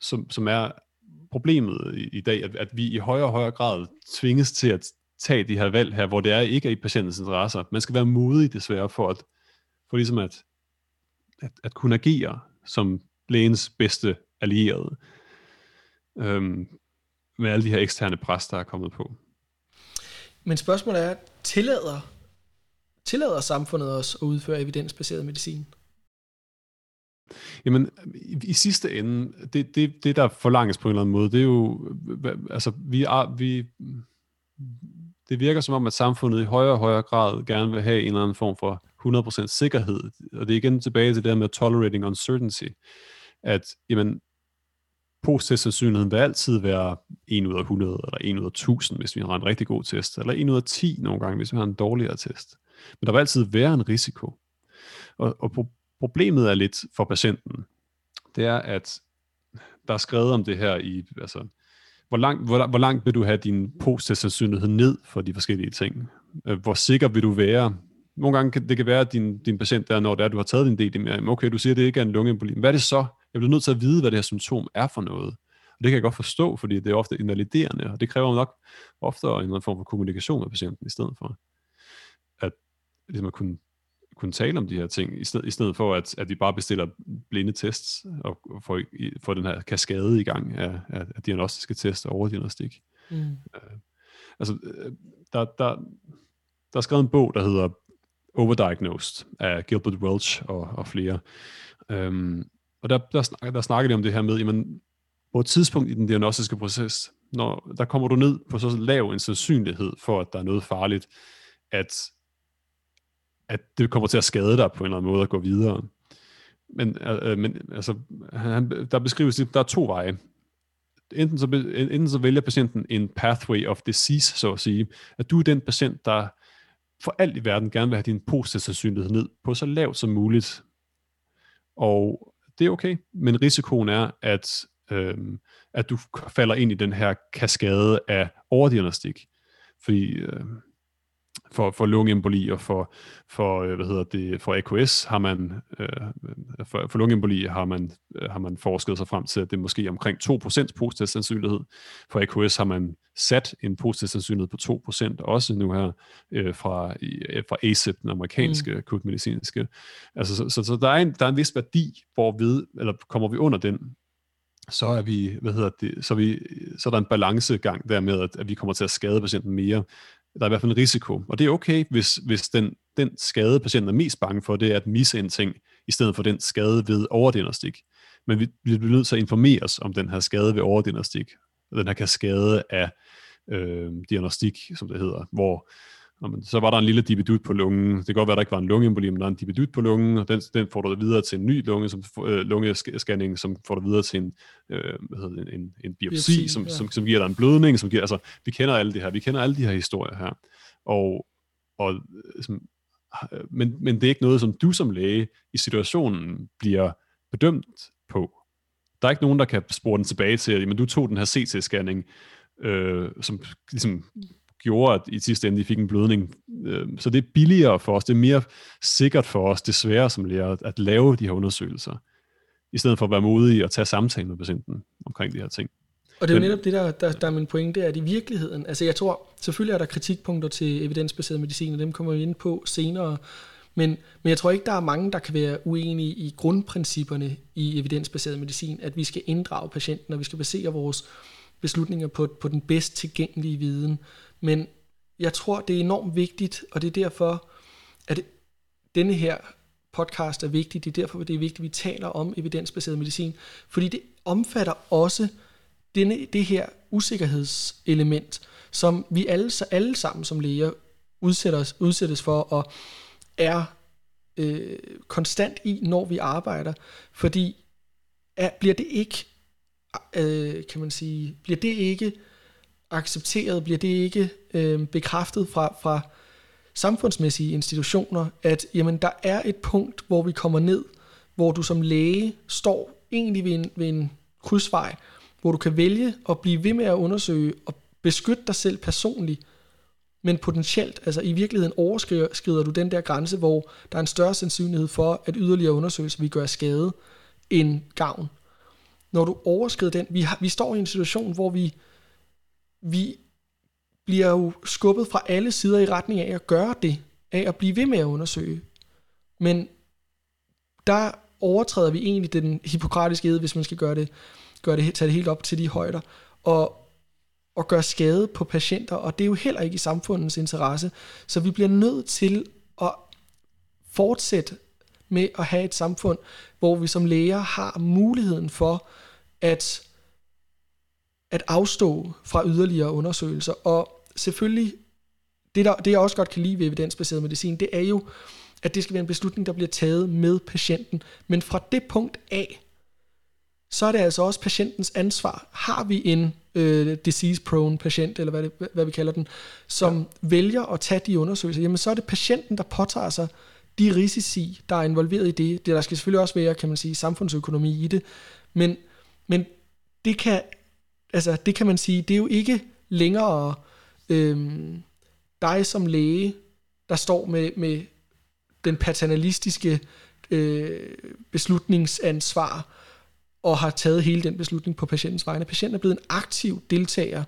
som, som er problemet i, i dag, at, at vi i højere og højere grad tvinges til at tage de her valg her, hvor det er ikke er i patientens interesser. Man skal være modig desværre for at, for ligesom at, at, at kunne agere som lægens bedste allierede øhm, med alle de her eksterne pres, der er kommet på. Men spørgsmålet er, tillader, tillader samfundet os at udføre evidensbaseret medicin? Jamen, i, i sidste ende, det, det, det der forlanges på en eller anden måde, det er jo, altså, vi, er, vi, det virker som om, at samfundet i højere og højere grad gerne vil have en eller anden form for 100% sikkerhed. Og det er igen tilbage til det der med tolerating uncertainty. At, jamen, post-test-sandsynligheden vil altid være 1 ud af 100, eller 1 ud af 1000, hvis vi har en rigtig god test, eller 1 ud af 10 nogle gange, hvis vi har en dårligere test. Men der vil altid være en risiko. Og, og problemet er lidt for patienten, det er, at der er skrevet om det her i, altså, hvor langt, hvor, hvor langt vil du have din post-sandsynlighed ned for de forskellige ting? Øh, hvor sikker vil du være? Nogle gange kan det kan være, at din, din patient der, når det er, du har taget din D-dimer, okay, du siger, at det ikke er en lungeemboli. Hvad er det så? Jeg bliver nødt til at vide, hvad det her symptom er for noget. Og det kan jeg godt forstå, fordi det er ofte invaliderende, og det kræver nok ofte en eller anden form for kommunikation med patienten i stedet for. At, ligesom at kunne kunne tale om de her ting, i stedet, i stedet for, at, at vi bare bestiller blinde tests og får, får den her kaskade i gang af, af, af diagnostiske tests og overdiagnostik. Mm. Uh, altså, øh, der, der, der er skrevet en bog, der hedder Overdiagnosed af Gilbert Welch og, og flere. Øhm, og der, der, snakker, der snakker de om det her med, jamen, på et tidspunkt i den diagnostiske proces, når der kommer du ned på så lav en sandsynlighed for, at der er noget farligt, at, at det kommer til at skade dig på en eller anden måde at gå videre. Men, øh, øh men altså, han, der beskrives, der er to veje. Enten så, enten så vælger patienten en pathway of disease, så at sige, at du er den patient, der for alt i verden gerne vil have din positive sandsynlighed ned på så lavt som muligt. Og det er okay, men risikoen er, at øh, at du falder ind i den her kaskade af overdiagnostik. Fordi øh, for, for lungeemboli og for, for, øh, hvad hedder det, for AKS har man, øh, for, for lungeemboli har man, øh, har man forsket sig frem til, at det er måske omkring 2% positiv sandsynlighed. For AKS har man sat en positiv sandsynlighed på 2% også nu her øh, fra, øh, fra ACIP, den amerikanske mm. akutmedicinske. Altså, så, så, så der, er en, der er en vis værdi, hvor vi, eller kommer vi under den, så er vi, hvad hedder det, så vi, så er der en balancegang der med, at, at vi kommer til at skade patienten mere. Der er i hvert fald en risiko, og det er okay, hvis, hvis den, den skade, patienten er mest bange for, det er at misse en ting, i stedet for den skade ved overdiagnostik. Men vi, vi bliver nødt til at informere os om den her skade ved overdiagnostik, den her kaskade af øh, diagnostik, som det hedder, hvor men så var der en lille dibidut på lungen. Det kan godt være, at der ikke var en lungeemboli, men der er en dibidut på lungen, og den, den får du videre til en ny lunge, som, øh, lungescanning, som får du videre til en, øh, hvad hedder det, en, en biopsi, biopsi som, ja. som, som, giver dig en blødning. Som giver, altså, vi kender alle det her. Vi kender alle de her historier her. Og, og som, men, men det er ikke noget, som du som læge i situationen bliver bedømt på. Der er ikke nogen, der kan spore den tilbage til, at du tog den her CT-scanning, øh, som ligesom gjorde, at i sidste ende de fik en blødning. Øh, så det er billigere for os, det er mere sikkert for os, desværre som lærer, at lave de her undersøgelser, i stedet for at være modige og tage samtalen med patienten omkring de her ting. Og det er jo netop det, der, der, der er min pointe, at i virkeligheden, altså jeg tror, selvfølgelig er der kritikpunkter til evidensbaseret medicin, og dem kommer vi ind på senere, men, men jeg tror ikke, der er mange, der kan være uenige i grundprincipperne i evidensbaseret medicin, at vi skal inddrage patienten, og vi skal basere vores beslutninger på, på den bedst tilgængelige viden. Men jeg tror, det er enormt vigtigt, og det er derfor, at denne her podcast er vigtig. Det er derfor, det er vigtigt, at vi taler om evidensbaseret medicin, fordi det omfatter også denne, det her usikkerhedselement, som vi alle, alle sammen som læger udsættes, udsættes for og er øh, konstant i, når vi arbejder. Fordi er, bliver det ikke, øh, kan man sige, bliver det ikke accepteret, bliver det ikke øh, bekræftet fra, fra samfundsmæssige institutioner, at jamen, der er et punkt, hvor vi kommer ned, hvor du som læge står egentlig ved en, ved en krydsvej, hvor du kan vælge at blive ved med at undersøge og beskytte dig selv personligt, men potentielt, altså i virkeligheden overskrider du den der grænse, hvor der er en større sandsynlighed for, at yderligere undersøgelser vil gøre skade end gavn. Når du overskrider den, vi, har, vi står i en situation, hvor vi vi bliver jo skubbet fra alle sider i retning af at gøre det, af at blive ved med at undersøge. Men der overtræder vi egentlig den hippokratiske ed, hvis man skal gøre det, gøre det, tage det helt op til de højder, og, og gøre skade på patienter, og det er jo heller ikke i samfundets interesse. Så vi bliver nødt til at fortsætte med at have et samfund, hvor vi som læger har muligheden for at at afstå fra yderligere undersøgelser. Og selvfølgelig, det, der, det jeg også godt kan lide ved evidensbaseret medicin, det er jo, at det skal være en beslutning, der bliver taget med patienten. Men fra det punkt af, så er det altså også patientens ansvar. Har vi en øh, disease-prone patient, eller hvad, det, hvad vi kalder den, som ja. vælger at tage de undersøgelser, jamen så er det patienten, der påtager sig de risici, der er involveret i det. det der skal selvfølgelig også være, kan man sige, samfundsøkonomi i det, men, men det kan altså det kan man sige, det er jo ikke længere øhm, dig som læge, der står med, med den paternalistiske øh, beslutningsansvar og har taget hele den beslutning på patientens vegne. Patienten er blevet en aktiv deltager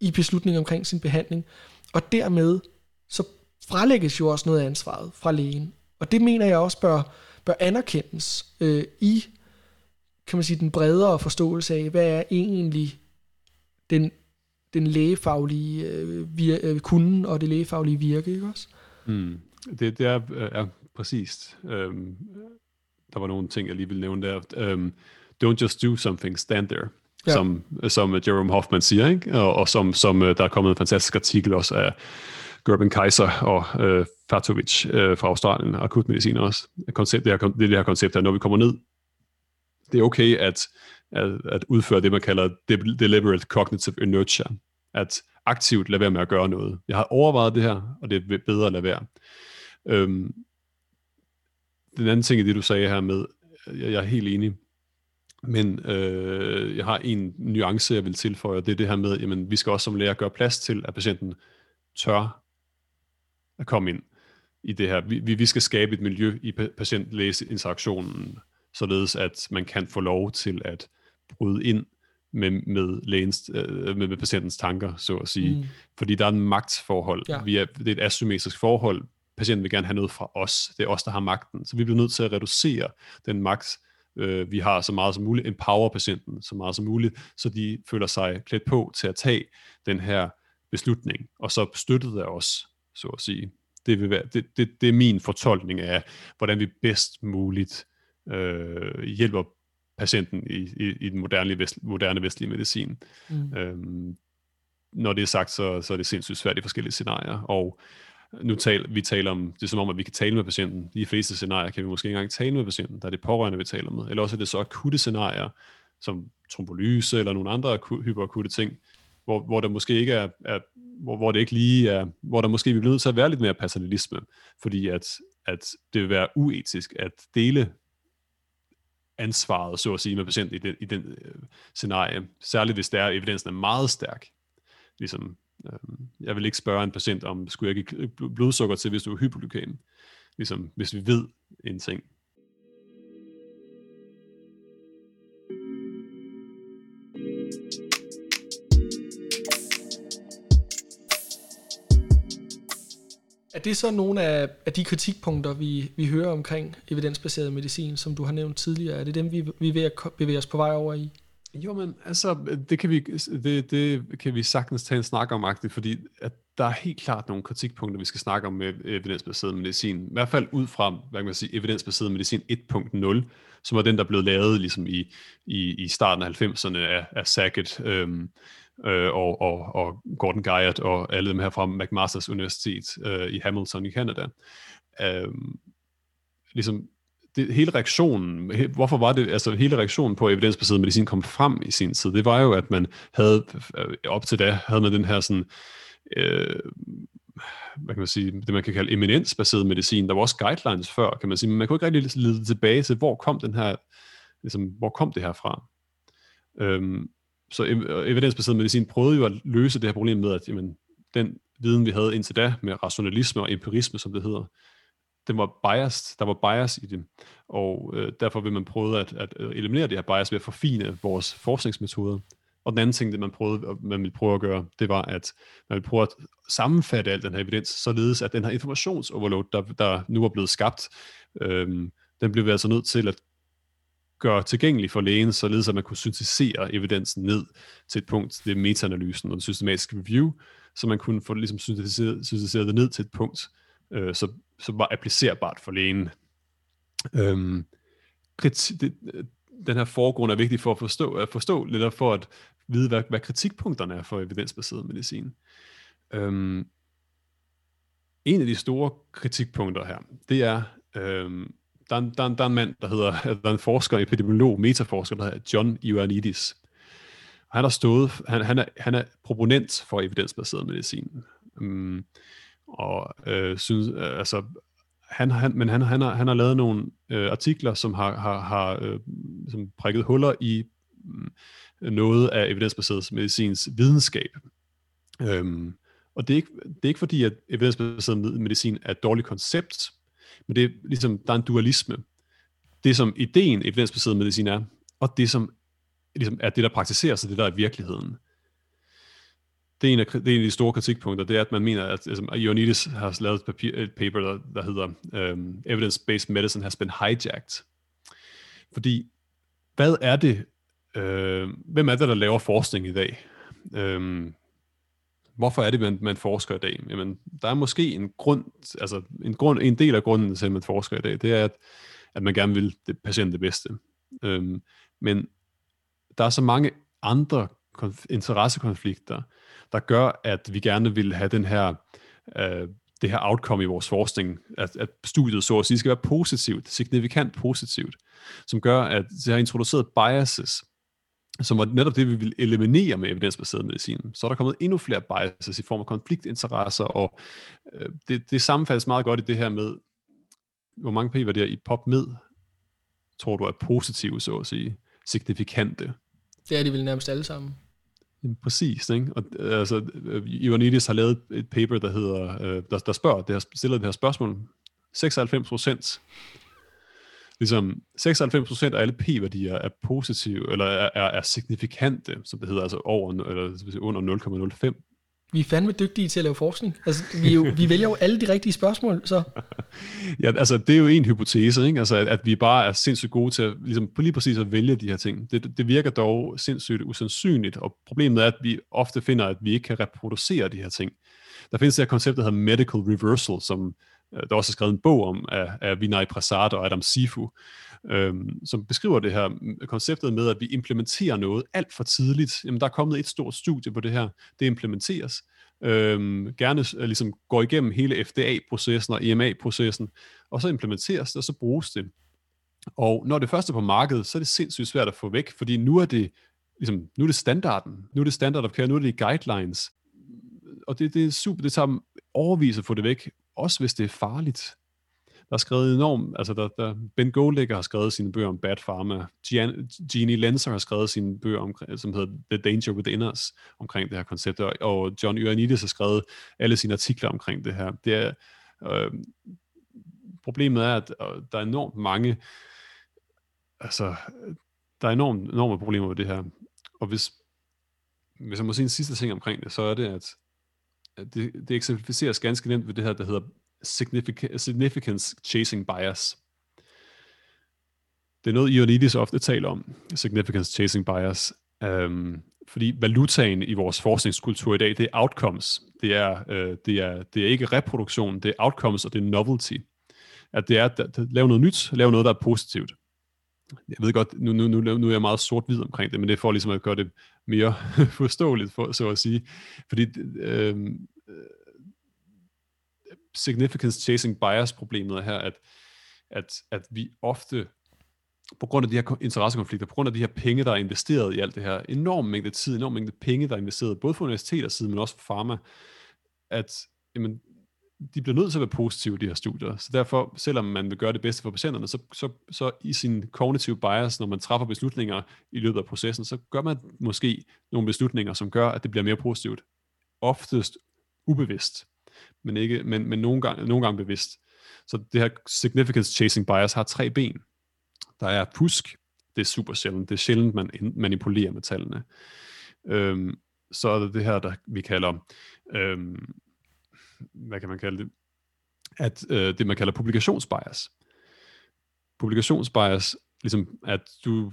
i beslutningen omkring sin behandling, og dermed så frelægges jo også noget af ansvaret fra lægen. Og det mener jeg også bør, bør anerkendes øh, i kan man sige, den bredere forståelse af, hvad er egentlig den, den lægefaglige øh, vir, øh, kunden og det lægefaglige virke, ikke også? Mm. Det, det er, er præcist. Øhm, der var nogle ting, jeg lige ville nævne der. Øhm, don't just do something, stand there. Ja. Som, som Jerome Hoffman siger, ikke? Og, og som, som øh, der er kommet en fantastisk artikel også af Gerben Kaiser og øh, Fatovic øh, fra Australien, akutmedicin også. Koncept, det, her, det, det her koncept er, når vi kommer ned, det er okay at, at, at udføre det, man kalder deliberate cognitive inertia. At aktivt lade være med at gøre noget. Jeg har overvejet det her, og det er bedre at lade være. Øhm, den anden ting i det, du sagde her med, jeg, jeg er helt enig, men øh, jeg har en nuance, jeg vil tilføje, og det er det her med, jamen, vi skal også som læger gøre plads til, at patienten tør at komme ind i det her. Vi, vi skal skabe et miljø i patient interaktionen således at man kan få lov til at bryde ind med, med, lægens, øh, med, med patientens tanker, så at sige. Mm. Fordi der er en magtforhold. Ja. Vi er, det er et asymmetrisk forhold. Patienten vil gerne have noget fra os. Det er os, der har magten. Så vi bliver nødt til at reducere den magt, øh, vi har så meget som muligt. Empower patienten så meget som muligt, så de føler sig klædt på til at tage den her beslutning. Og så støttet af os, så at sige. Det, vil være, det, det, det er min fortolkning af, hvordan vi bedst muligt øh, hjælper patienten i, i, i den moderne, vest, moderne vestlige medicin. Mm. Øhm, når det er sagt, så, så er det sindssygt svært i forskellige scenarier, og nu taler vi taler om, det er som om, at vi kan tale med patienten. I de fleste scenarier kan vi måske ikke engang tale med patienten, der er det pårørende, vi taler med. Eller også er det så akutte scenarier, som trombolyse eller nogle andre hyperakutte ting, hvor, hvor der måske ikke er, er hvor, hvor det ikke lige er, hvor der måske bliver nødt til at være lidt mere paternalisme, fordi at, at det vil være uetisk at dele ansvaret, så at sige, med patienten i den, i den øh, scenarie. Særligt hvis der er, evidensen er meget stærk. Ligesom, øh, jeg vil ikke spørge en patient om, skulle jeg give blodsukker til, hvis du er hypoglykæm? Ligesom, hvis vi ved en ting. Er det så nogle af, af de kritikpunkter, vi, vi hører omkring evidensbaseret medicin, som du har nævnt tidligere? Er det dem, vi, vi vil bevæge os på vej over i? Jo, men altså, det kan vi, det, det kan vi sagtens tage en snak om, agtigt, fordi at der er helt klart nogle kritikpunkter, vi skal snakke om med evidensbaseret medicin. I hvert fald ud fra, hvad kan man sige, evidensbaseret medicin 1.0, som var den, der blev lavet ligesom i, i, i starten af 90'erne af, af Sackett, øhm, øh, og, og, og Gordon Guyatt og alle dem her fra McMaster's Universitet øh, i Hamilton i Canada. Øh, ligesom det, hele reaktionen, he, hvorfor var det, altså hele reaktionen på evidensbaseret medicin kom frem i sin tid, det var jo, at man havde, øh, op til da, havde man den her sådan, øh, hvad kan man sige, det man kan kalde eminensbaseret medicin. Der var også guidelines før, kan man sige, men man kunne ikke rigtig lede tilbage til, hvor kom den her, ligesom, hvor kom det her fra? Øhm, så evidensbaseret medicin prøvede jo at løse det her problem med, at jamen, den viden, vi havde indtil da, med rationalisme og empirisme, som det hedder, den var biased, der var bias i det, og øh, derfor vil man prøve at, at øh, eliminere det her bias ved at forfine vores forskningsmetoder. Og den anden ting, det man, prøvede, man ville prøve at gøre, det var, at man ville prøve at sammenfatte al den her evidens, således at den her informationsoverload, der, der nu er blevet skabt, øh, den blev vi altså nødt til at gøre tilgængelig for lægen, således at man kunne syntetisere evidensen ned til et punkt, det er metaanalysen og den systematiske review, så man kunne få ligesom syntetiseret, syntetiseret det ned til et punkt, øh, så, så var applicerbart for lægen. Øhm, kriti- det, øh, den her forgrund er vigtig for at forstå, at forstå lidt for at vide, hvad, hvad kritikpunkterne er for evidensbaseret medicin. Øhm, en af de store kritikpunkter her, det er, øhm, der, er der, er der er en mand, der hedder, der er en forsker, epidemiolog, metaforsker, der hedder John Ioannidis. Han har stået, han, han, er, han er proponent for evidensbaseret medicin. Um, og øh, synes, øh, altså, han, han, men han, han, har, han har lavet nogle øh, artikler, som har, har, har øh, som prikket huller i øh, noget af evidensbaseret medicins videnskab. Øhm, og det er, ikke, det er ikke fordi, at evidensbaseret medicin er et dårligt koncept, men det er ligesom, der er en dualisme. Det som ideen evidensbaseret medicin er, og det som ligesom er det, der praktiseres, og det der er virkeligheden. det er, en af, det er en af de store kritikpunkter, det er, at man mener, at altså, Ioannidis har lavet et, papir, et paper, der, der hedder um, Evidence-Based Medicine has been hijacked. Fordi, hvad er det, øh, hvem er det, der laver forskning i dag? Øh, hvorfor er det, man, man forsker i dag? Jamen, der er måske en grund, altså en, grund, en del af grunden til, at man forsker i dag, det er, at, at man gerne vil det, patienten det bedste. Øhm, men der er så mange andre konf- interessekonflikter, der gør, at vi gerne vil have den her, øh, det her outcome i vores forskning, at, at studiet så at sige skal være positivt, signifikant positivt, som gør, at det har introduceret biases, som var netop det, vi vil eliminere med evidensbaseret medicin. Så er der kommet endnu flere biases i form af konfliktinteresser, og øh, det, det sammenfattes meget godt i det her med, hvor mange p var der i pop med, tror du er positive, så at sige, signifikante. Det er de vel nærmest alle sammen. Jamen, præcis, ikke? Og, altså, Ioannidis har lavet et paper, der hedder, øh, der, der spørger, det her, stiller det her spørgsmål. 96 procent, ligesom 96 procent af alle p-værdier er positive, eller er, er, er signifikante, som det hedder, altså over, eller under 0,05 vi er fandme dygtige til at lave forskning. Altså, vi, jo, vi vælger jo alle de rigtige spørgsmål, så... ja, altså, det er jo en hypotese, ikke? Altså, at, at vi bare er sindssygt gode til at, ligesom, lige præcis at vælge de her ting. Det, det virker dog sindssygt usandsynligt, og problemet er, at vi ofte finder, at vi ikke kan reproducere de her ting. Der findes det her koncept, der hedder medical reversal, som Øh, der også er skrevet en bog om af, af Vinay Prasad og Adam Sifu, øhm, som beskriver det her konceptet med, at vi implementerer noget alt for tidligt. Jamen, der er kommet et stort studie på det her. Det implementeres. Øhm, gerne øh, ligesom går igennem hele FDA-processen og EMA-processen, og så implementeres det, og så bruges det. Og når det første er på markedet, så er det sindssygt svært at få væk, fordi nu er det, ligesom, nu er det standarden, nu er det standard of care, nu er det guidelines. Og det, det er super, det tager overvis at få det væk, også hvis det er farligt. Der er skrevet enormt, altså der, der, Ben Goldegger har skrevet sine bøger om Bad Pharma, Gian, Jeannie Lenser har skrevet sine bøger, om, som hedder The Danger Within Us, omkring det her koncept, og, og John Ioannidis har skrevet alle sine artikler omkring det her. Det er, øh, problemet er, at øh, der er enormt mange, altså, der er enormt, enorme problemer med det her, og hvis, hvis jeg må sige en sidste ting omkring det, så er det, at det, det eksemplificeres ganske nemt ved det her, der hedder significance chasing bias. Det er noget, Ioannidis ofte taler om, significance chasing bias. Um, fordi valutaen i vores forskningskultur i dag, det er outcomes. Det er, øh, det er, det er ikke reproduktion, det er outcomes, og det er novelty. At det er at, at lave noget nyt, lave noget, der er positivt. Jeg ved godt, nu, nu, nu, nu er jeg meget sort-hvid omkring det, men det er for ligesom at gøre det mere forståeligt, for, så at sige. Fordi øhm, øh, significance chasing bias problemet er her, at, at, at vi ofte, på grund af de her interessekonflikter, på grund af de her penge, der er investeret i alt det her, enorm mængde tid, enorm mængde penge, der er investeret, både for universiteters side, men også for pharma, at jamen, de bliver nødt til at være positive, de her studier. Så derfor, selvom man vil gøre det bedste for patienterne, så, så, så i sin kognitive bias, når man træffer beslutninger i løbet af processen, så gør man måske nogle beslutninger, som gør, at det bliver mere positivt. Oftest ubevidst men, ikke, men, men nogle, gange, nogle gange bevidst. Så det her significance chasing bias har tre ben. Der er pusk, det er super sjældent. Det er sjældent, man manipulerer med tallene. Øhm, så er der det her, der vi kalder, øhm, hvad kan man kalde det? At øh, det, man kalder publikationsbias. Publikationsbias, ligesom at du,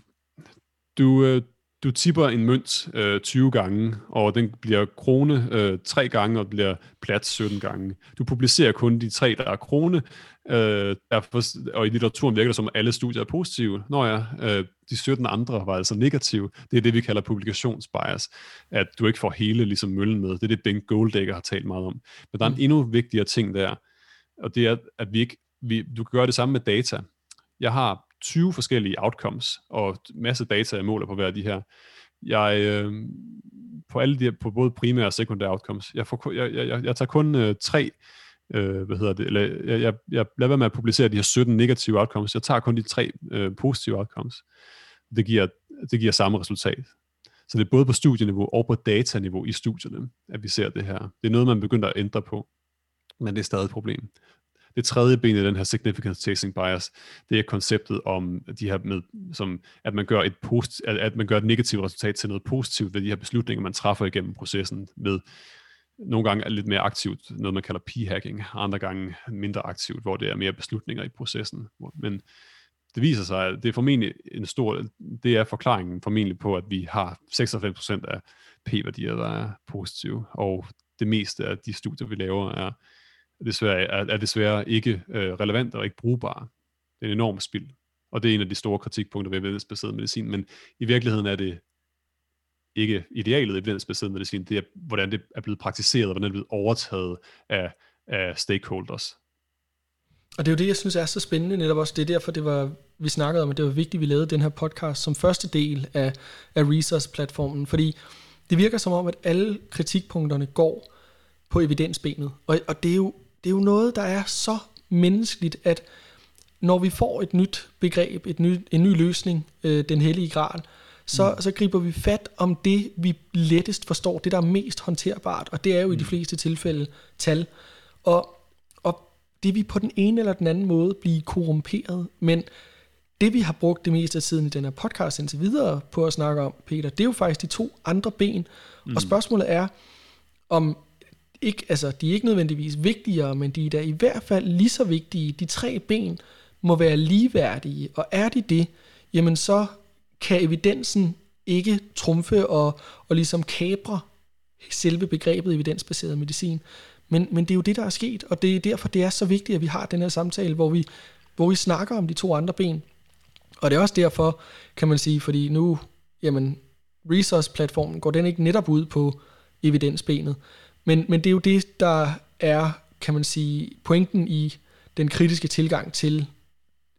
du, øh, du tipper en mønt øh, 20 gange, og den bliver krone øh, 3 gange, og bliver plat 17 gange. Du publicerer kun de tre, der er krone, øh, derfor, og i litteraturen virker det som, at alle studier er positive. Nå ja, øh, de 17 andre var altså negative. Det er det, vi kalder publikationsbias, at du ikke får hele ligesom, møllen med. Det er det, Ben Goldegger har talt meget om. Men der er en mm. endnu vigtigere ting der, og det er, at vi ikke, vi, du kan gøre det samme med data. Jeg har 20 forskellige outcomes, og masse data, jeg måler på hver af de her. Jeg, øh, på alle de her, på både primære og sekundære outcomes, jeg, får, jeg, jeg, jeg tager kun øh, tre, øh, hvad hedder det, eller jeg, jeg, jeg lader være med at publicere de her 17 negative outcomes, jeg tager kun de tre øh, positive outcomes. Det giver, det giver samme resultat. Så det er både på studieniveau og på dataniveau i studierne, at vi ser det her. Det er noget, man begynder at ændre på, men det er stadig et problem det tredje ben i den her significance chasing bias, det er konceptet om de her med, som, at man gør et post, at, at man gør et negativt resultat til noget positivt ved de her beslutninger, man træffer igennem processen med nogle gange er lidt mere aktivt, noget man kalder p-hacking, andre gange mindre aktivt, hvor det er mere beslutninger i processen. Men det viser sig, at det er formentlig en stor, det er forklaringen formentlig på, at vi har 96% af p-værdier, der er positive, og det meste af de studier, vi laver, er desværre, er, er desværre ikke øh, relevant og ikke brugbare. Det er en enorm spild, og det er en af de store kritikpunkter ved evidensbaseret medicin, men i virkeligheden er det ikke idealet evidensbaseret medicin, det er, hvordan det er blevet praktiseret, og hvordan det er blevet overtaget af, af stakeholders. Og det er jo det, jeg synes er så spændende, netop også det er derfor, det var, vi snakkede om, at det var vigtigt, at vi lavede den her podcast som første del af, af Resource-platformen, fordi det virker som om, at alle kritikpunkterne går på evidensbenet. Og, og det, er jo, det er jo noget, der er så menneskeligt, at når vi får et nyt begreb, et ny, en ny løsning, øh, den hellige gral, så, mm. så griber vi fat om det, vi lettest forstår, det der er mest håndterbart, og det er jo i de mm. fleste tilfælde tal. Og, og det vi på den ene eller den anden måde blive korrumperet, men det vi har brugt det meste af tiden i den her podcast indtil videre på at snakke om, Peter, det er jo faktisk de to andre ben. Mm. Og spørgsmålet er, om ikke, altså, de er ikke nødvendigvis vigtigere, men de er da i hvert fald lige så vigtige. De tre ben må være ligeværdige, og er de det, jamen så kan evidensen ikke trumfe og, og ligesom kabre selve begrebet evidensbaseret medicin. Men, men det er jo det, der er sket, og det er derfor, det er så vigtigt, at vi har den her samtale, hvor vi, hvor vi snakker om de to andre ben. Og det er også derfor, kan man sige, fordi nu, jamen, Resource-platformen, går den ikke netop ud på evidensbenet. Men, men det er jo det, der er, kan man sige, pointen i den kritiske tilgang til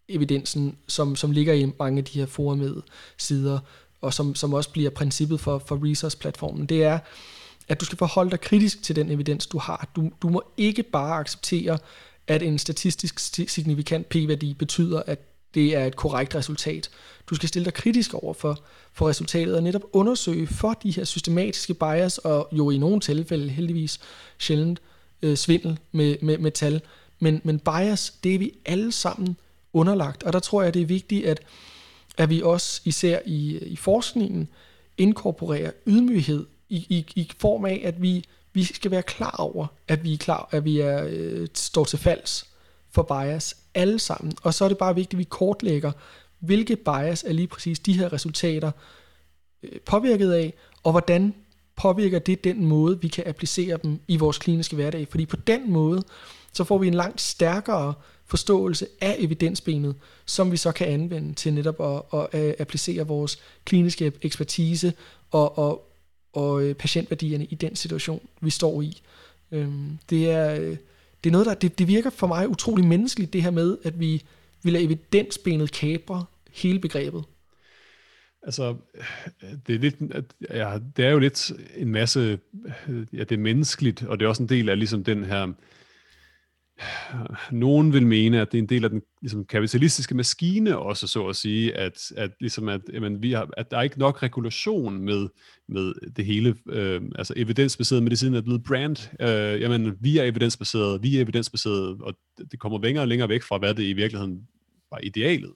evidensen, som, som ligger i mange af de her forumede sider, og som, som også bliver princippet for, for Resource-platformen, det er, at du skal forholde dig kritisk til den evidens, du har. Du, du må ikke bare acceptere, at en statistisk signifikant p-værdi betyder, at det er et korrekt resultat. Du skal stille dig kritisk over for, for resultatet og netop undersøge for de her systematiske bias, og jo i nogle tilfælde heldigvis sjældent øh, svindel med, med, med tal. Men, men bias, det er vi alle sammen underlagt. Og der tror jeg, det er vigtigt, at, at vi også især i, i forskningen inkorporerer ydmyghed i, i, i form af, at vi, vi skal være klar over, at vi er klar, at vi er, øh, står til falds for bias alle sammen. Og så er det bare vigtigt, at vi kortlægger, hvilke bias er lige præcis de her resultater øh, påvirket af, og hvordan påvirker det den måde, vi kan applicere dem i vores kliniske hverdag. Fordi på den måde, så får vi en langt stærkere forståelse af evidensbenet, som vi så kan anvende til netop at, at, at applicere vores kliniske ekspertise og, og, og øh, patientværdierne i den situation, vi står i. Øhm, det er, øh, det er noget, der det, det virker for mig utrolig menneskeligt, det her med, at vi, vi lader evidensbenet kabre hele begrebet. Altså, det er, lidt, ja, det er jo lidt en masse, ja, det er menneskeligt, og det er også en del af ligesom den her, nogen vil mene, at det er en del af den ligesom, kapitalistiske maskine også, så at sige, at, at, ligesom at, jamen, vi har, at der er ikke nok regulation med, med det hele. Øh, altså evidensbaseret medicin er blevet brand. Øh, jamen, vi er evidensbaseret, vi er evidensbaseret, og det kommer længere og længere væk fra, hvad det i virkeligheden var idealet.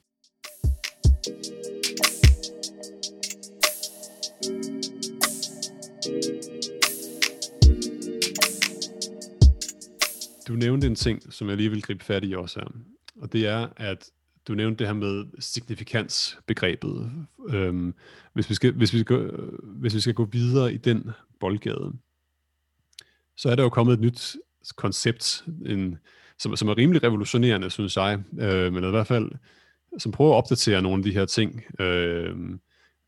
Du nævnte en ting, som jeg lige vil gribe fat i også her, og det er, at du nævnte det her med signifikansbegrebet. Øhm, hvis, vi skal, hvis, vi skal, øh, hvis vi skal gå videre i den boldgade, så er der jo kommet et nyt koncept, en, som, som er rimelig revolutionerende, synes jeg, øh, men i hvert fald, som prøver at opdatere nogle af de her ting, øh,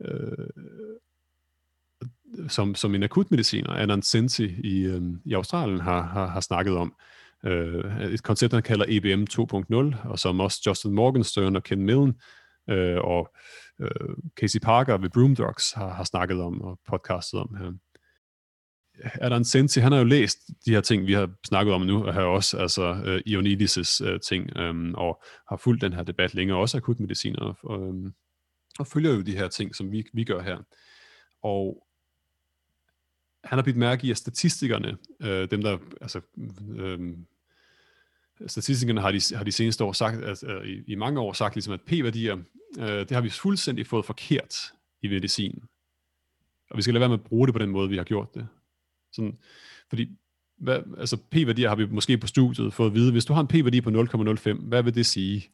øh, som, som en akutmediciner, Anand Sensi i, øh, i Australien har, har, har snakket om øh, et koncept, han kalder EBM 2.0, og som også Justin Morgenstern og Ken Millen øh, og øh, Casey Parker ved Broomdogs har, har snakket om og podcastet om her. Er der en sensi, han har jo læst de her ting, vi har snakket om nu, og har også altså øh, Ioannidis' øh, ting, øh, og har fulgt den her debat længere, også akutmedicin, og, øh, og følger jo de her ting, som vi, vi gør her. Og han har bidt mærke i, at statistikerne, øh, dem der altså, øh, statistikerne har de, har de seneste år sagt, at, uh, i, i mange år sagt, ligesom, at p-værdier, øh, det har vi fuldstændig fået forkert i medicin. Og vi skal lade være med at bruge det på den måde, vi har gjort det. Sådan, fordi hvad, altså p-værdier har vi måske på studiet fået at vide, hvis du har en p-værdi på 0,05, hvad vil det sige?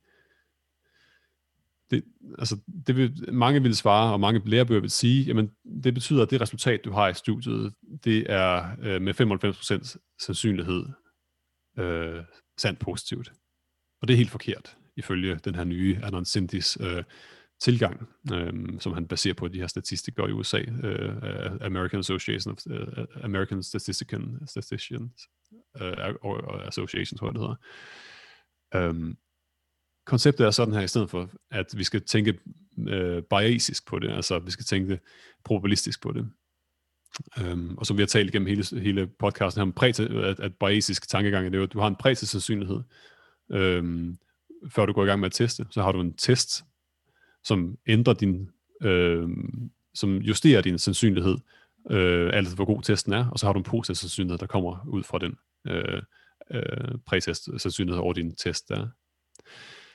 Det, altså, det vil, mange vil svare, og mange lærebøger vil sige, jamen det betyder, at det resultat, du har i studiet, det er øh, med 95% sandsynlighed øh, sandt positivt. Og det er helt forkert, ifølge den her nye Anon Sintis øh, tilgang, øh, som han baserer på de her statistikker i USA, øh, American Association of uh, American Statistician, Statisticians uh, Association, tror jeg det hedder. Um, konceptet er sådan her, i stedet for, at vi skal tænke øh, biasisk på det, altså vi skal tænke probabilistisk på det. Øhm, og som vi har talt igennem hele, hele podcasten her om, præ- øh, at, at bayesisk tankegang er det jo, at du har en præcis sandsynlighed, øhm, før du går i gang med at teste. Så har du en test, som ændrer din, øhm, som justerer din sandsynlighed, øh, altså hvor god testen er, og så har du en positiv sandsynlighed, der kommer ud fra den øh, øh, prætest sandsynlighed over din test der.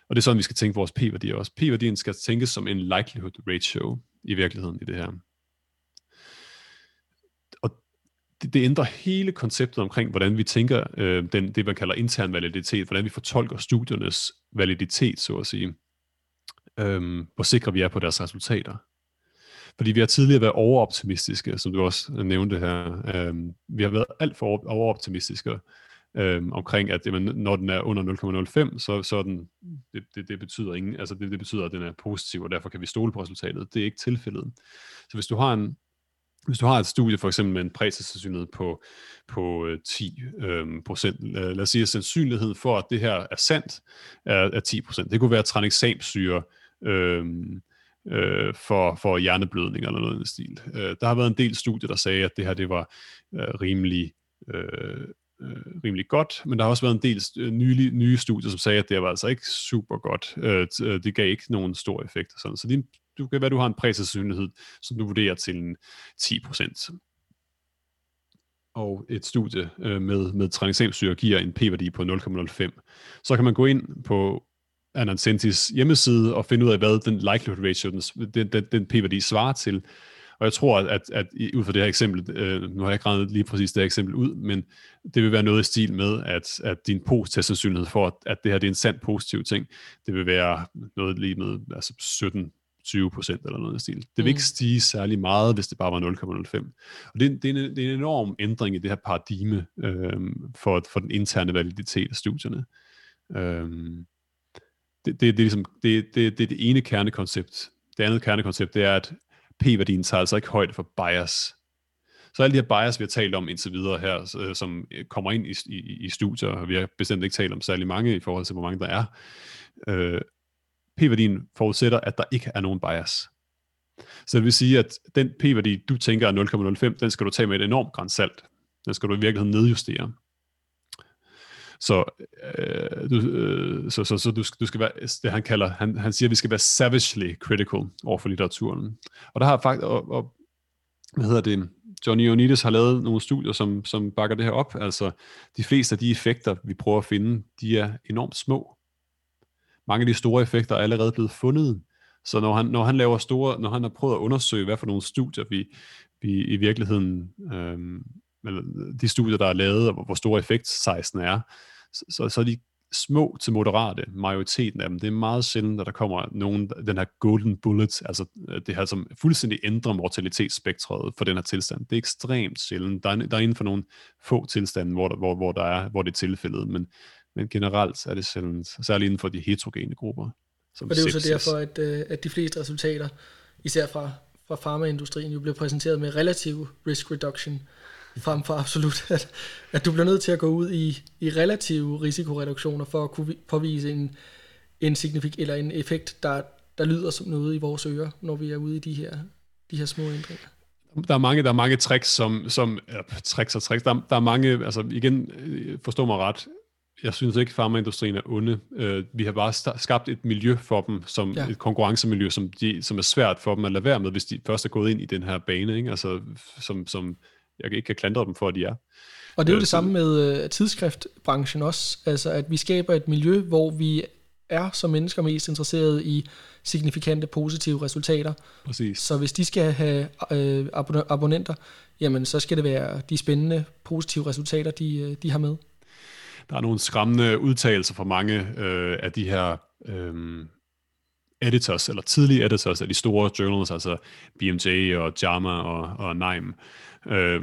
Og det er sådan, vi skal tænke vores p-værdier også. P-værdien skal tænkes som en likelihood ratio i virkeligheden i det her. Og det, det ændrer hele konceptet omkring, hvordan vi tænker øh, den, det, man kalder intern validitet, hvordan vi fortolker studiernes validitet, så at sige øhm, hvor sikre vi er på deres resultater. Fordi vi har tidligere været overoptimistiske, som du også nævnte her. Øhm, vi har været alt for overoptimistiske øhm, omkring, at jamen, når den er under 0,05, så, så den, det, det, det, betyder ingen, altså det, det betyder, at den er positiv, og derfor kan vi stole på resultatet. Det er ikke tilfældet. Så hvis du har en, hvis du har et studie for eksempel med en præcisionlighed på, på 10 øh, øhm, procent, øh, lad os sige, at sandsynligheden for, at det her er sandt, er, er 10 procent. Det kunne være tranexamsyre øh, øh, for, for hjerneblødning eller noget i den stil. Øh, der har været en del studier, der sagde, at det her det var øh, rimelig, øh, øh, rimelig godt, men der har også været en del øh, nye, nye studier, som sagde, at det var altså ikke super godt. Øh, øh, det gav ikke nogen stor effekt. Og sådan. Så din, du kan være, du har en præsandsynlighed, som du vurderer til en 10% og et studie øh, med, med tranexamsyre giver en p-værdi på 0,05, så kan man gå ind på Anancentis hjemmeside og finde ud af, hvad den likelihood ratio, den, den, den, den p-værdi svarer til. Og jeg tror, at, at, at ud fra det her eksempel, øh, nu har jeg ikke regnet lige præcis det her eksempel ud, men det vil være noget i stil med, at, at din positiv sandsynlighed for, at, at det her det er en sand positiv ting, det vil være noget lige med altså 17 20 procent eller noget i stil. Det vil mm. ikke stige særlig meget, hvis det bare var 0,05. Og det, er, det, er en, det er en enorm ændring i det her paradigme øh, for, for den interne validitet af studierne. Øh, det, det, det, er ligesom, det, det, det er det ene kernekoncept. Det andet kernekoncept, det er, at p-værdien tager altså ikke højde for bias. Så alle de her bias, vi har talt om indtil videre her, øh, som kommer ind i, i, i studier, og vi har bestemt ikke talt om særlig mange i forhold til, hvor mange der er, øh, p-værdien forudsætter, at der ikke er nogen bias. Så det vil sige, at den p-værdi, du tænker er 0,05, den skal du tage med et enormt græns salt. Den skal du i virkeligheden nedjustere. Så, øh, du, øh, så, så, så du, du skal være, det han kalder, han, han siger, at vi skal være savagely critical over for litteraturen. Og der har faktisk, og, og hvad hedder det, Johnny Ioannidis har lavet nogle studier, som, som bakker det her op. Altså, de fleste af de effekter, vi prøver at finde, de er enormt små mange af de store effekter er allerede blevet fundet. Så når han, når han laver store, når han har prøvet at undersøge, hvad for nogle studier vi, vi i virkeligheden, øhm, eller de studier, der er lavet, og hvor store effektsejsen er, så, så er de små til moderate, majoriteten af dem. Det er meget sjældent, at der kommer nogen, den her golden bullet, altså øh, det her, som fuldstændig ændrer mortalitetsspektret for den her tilstand. Det er ekstremt sjældent. Der er, der er inden for nogle få tilstande, hvor, der, hvor, hvor, der er, hvor det er tilfældet, men men generelt er det sjældent, særligt inden for de heterogene grupper. Som og det er jo så derfor, at, øh, at de fleste resultater, især fra, fra farmaindustrien, jo bliver præsenteret med relativ risk reduction, frem for absolut, at, at du bliver nødt til at gå ud i, i relative risikoreduktioner for at kunne påvise en, en signifik eller en effekt, der, der lyder som noget i vores ører, når vi er ude i de her, de her små ændringer. Der er mange, der er mange tricks, som, som ja, tricks og tricks. Der, der er mange, altså igen, øh, forstå mig ret, jeg synes ikke, at farmaindustrien er onde. Uh, vi har bare skabt et miljø for dem, som ja. et konkurrencemiljø, som, de, som er svært for dem at lade være med, hvis de først er gået ind i den her bane, ikke? Altså, som, som jeg ikke kan klandre dem for, at de er. Og det er jo det samme med uh, tidsskriftbranchen også, altså at vi skaber et miljø, hvor vi er som mennesker mest interesseret i signifikante positive resultater. Præcis. Så hvis de skal have øh, abonnenter, jamen så skal det være de spændende positive resultater, de, øh, de har med. Der er nogle skræmmende udtalelser fra mange øh, af de her øh, editors, eller tidlige editors af de store journals, altså BMJ og JAMA og, og NIME. Øh,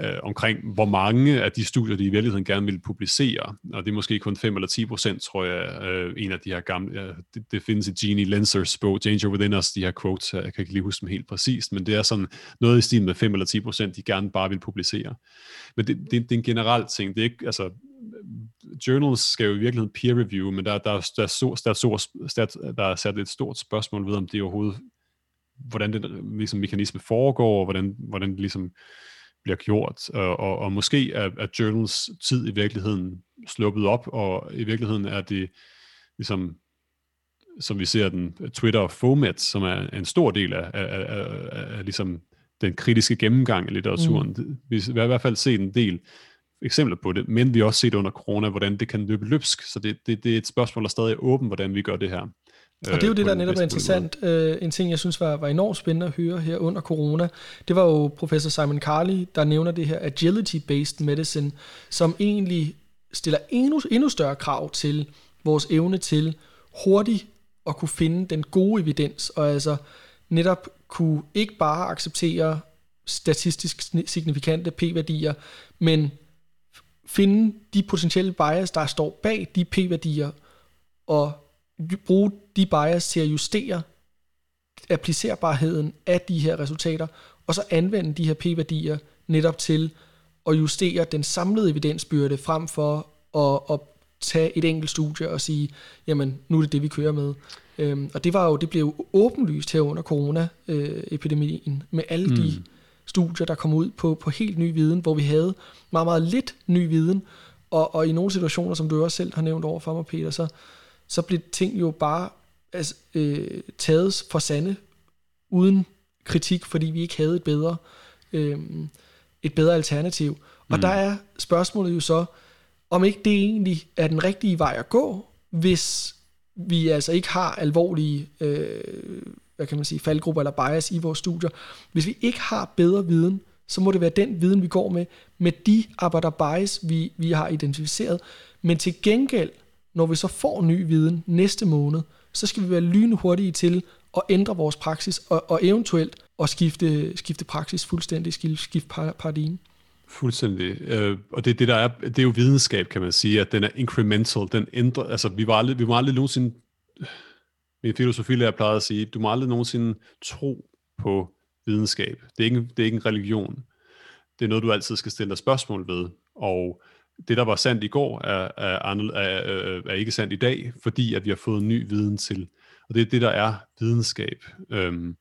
øh, omkring, hvor mange af de studier, de i virkeligheden gerne vil publicere, og det er måske kun 5 eller 10 procent, tror jeg, øh, en af de her gamle, Øh, det, det findes i Jeannie Lenzers bog, Danger Within Us, de her quotes, jeg kan ikke lige huske dem helt præcist, men det er sådan noget i stil med 5 eller 10 procent, de gerne bare vil publicere. Men det, det, det er en generel ting, det er ikke, altså, journals skal jo i virkeligheden peer review, men der, der, der, der, der, der, der er sat et stort spørgsmål ved, om det overhovedet, hvordan den ligesom, mekanisme foregår, og hvordan, hvordan det ligesom bliver gjort, og, og, og måske er, er journals tid i virkeligheden sluppet op, og i virkeligheden er det ligesom, som vi ser den, Twitter Fomet, som er en stor del af, af, af, af, af ligesom den kritiske gennemgang af litteraturen. Mm. Vi har i hvert fald set en del eksempler på det, men vi har også set under corona, hvordan det kan løbe løbsk, så det, det, det er et spørgsmål, der stadig er åbent, hvordan vi gør det her. Og det er jo det, der netop er interessant. Uh, en ting, jeg synes var, var enormt spændende at høre her under corona, det var jo professor Simon Carley, der nævner det her agility-based medicine, som egentlig stiller endnu, endnu større krav til vores evne til hurtigt at kunne finde den gode evidens, og altså netop kunne ikke bare acceptere statistisk signifikante p-værdier, men finde de potentielle bias, der står bag de p-værdier, og bruge de bias til at justere applicerbarheden af de her resultater, og så anvende de her p-værdier netop til at justere den samlede evidensbyrde frem for at, at tage et enkelt studie og sige, jamen nu er det det, vi kører med. Øhm, og det var jo, det blev jo åbenlyst her under corona-epidemien, med alle mm. de studier, der kom ud på, på helt ny viden, hvor vi havde meget, meget lidt ny viden, og, og i nogle situationer, som du også selv har nævnt over for mig, Peter, så, så blev ting jo bare altså, øh, taget for sande, uden kritik, fordi vi ikke havde et bedre, øh, et bedre alternativ. Og mm. der er spørgsmålet jo så, om ikke det egentlig er den rigtige vej at gå, hvis vi altså ikke har alvorlige øh, hvad kan man sige, faldgrupper eller bias i vores studier. Hvis vi ikke har bedre viden, så må det være den viden, vi går med, med de arbejder bias, vi, vi har identificeret. Men til gengæld, når vi så får ny viden næste måned, så skal vi være lynhurtige til at ændre vores praksis, og, og eventuelt at skifte, skifte praksis fuldstændig, skifte paradigme. Fuldstændig. Øh, og det, det, der er, det er jo videnskab, kan man sige, at den er incremental. Den ændrer, altså, vi, var aldrig, vi må aldrig nogensinde... Min filosofilærer plejede at sige, du må aldrig nogensinde tro på videnskab. Det er ikke, det er ikke en religion. Det er noget, du altid skal stille dig spørgsmål ved. Og det, der var sandt i går, er, er, er, er, er ikke sandt i dag, fordi at vi har fået ny viden til. Og det er det, der er videnskab. Øhm,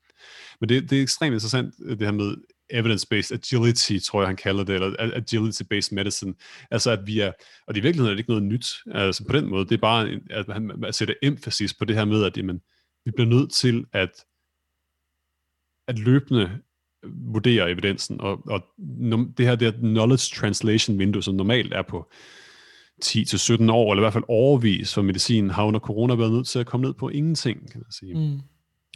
men det, det er ekstremt interessant, det her med evidence-based agility, tror jeg, han kalder det, eller agility-based medicine. Altså, at vi er, og det i virkeligheden er det ikke noget nyt. Altså, på den måde, det er bare, at han sætter emphasis på det her med, at jamen, vi bliver nødt til at, at løbende vurdere evidensen, og, og det her det her knowledge translation vindue, som normalt er på 10-17 år, eller i hvert fald overvis for medicin, har under corona været nødt til at komme ned på ingenting, kan man sige. Mm.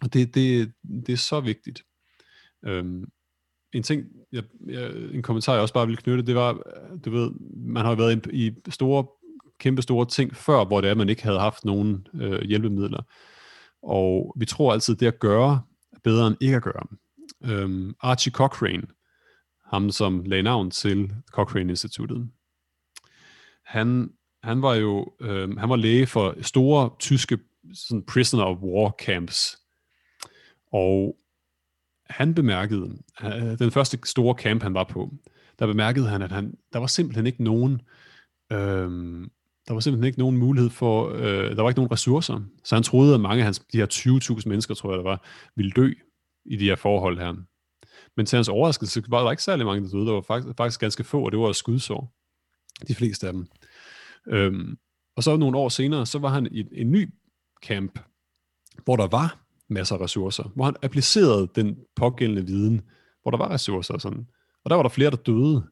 Og det, det, det er så vigtigt. Øhm, en ting, jeg, jeg, en kommentar, jeg også bare ville knytte, det var, du ved, man har været i store, kæmpe store ting før, hvor det er, man ikke havde haft nogen øh, hjælpemidler. Og vi tror altid, det at gøre er bedre end ikke at gøre. Øhm, Archie Cochrane, ham som lagde navn til Cochrane-instituttet, han, han var jo øhm, han var læge for store tyske sådan prisoner of war camps. Og han bemærkede, øh, den første store camp, han var på, der bemærkede han, at han, der var simpelthen ikke nogen, øhm, der var simpelthen ikke nogen mulighed for, øh, der var ikke nogen ressourcer. Så han troede, at mange af hans, de her 20.000 mennesker, tror jeg, der var, ville dø i de her forhold her. Men til hans overraskelse var der ikke særlig mange, der døde. Der var faktisk, faktisk ganske få, og det var skudsår. De fleste af dem. Øhm, og så nogle år senere, så var han i en ny camp, hvor der var masser af ressourcer, hvor han applicerede den pågældende viden, hvor der var ressourcer og sådan. Og der var der flere, der døde.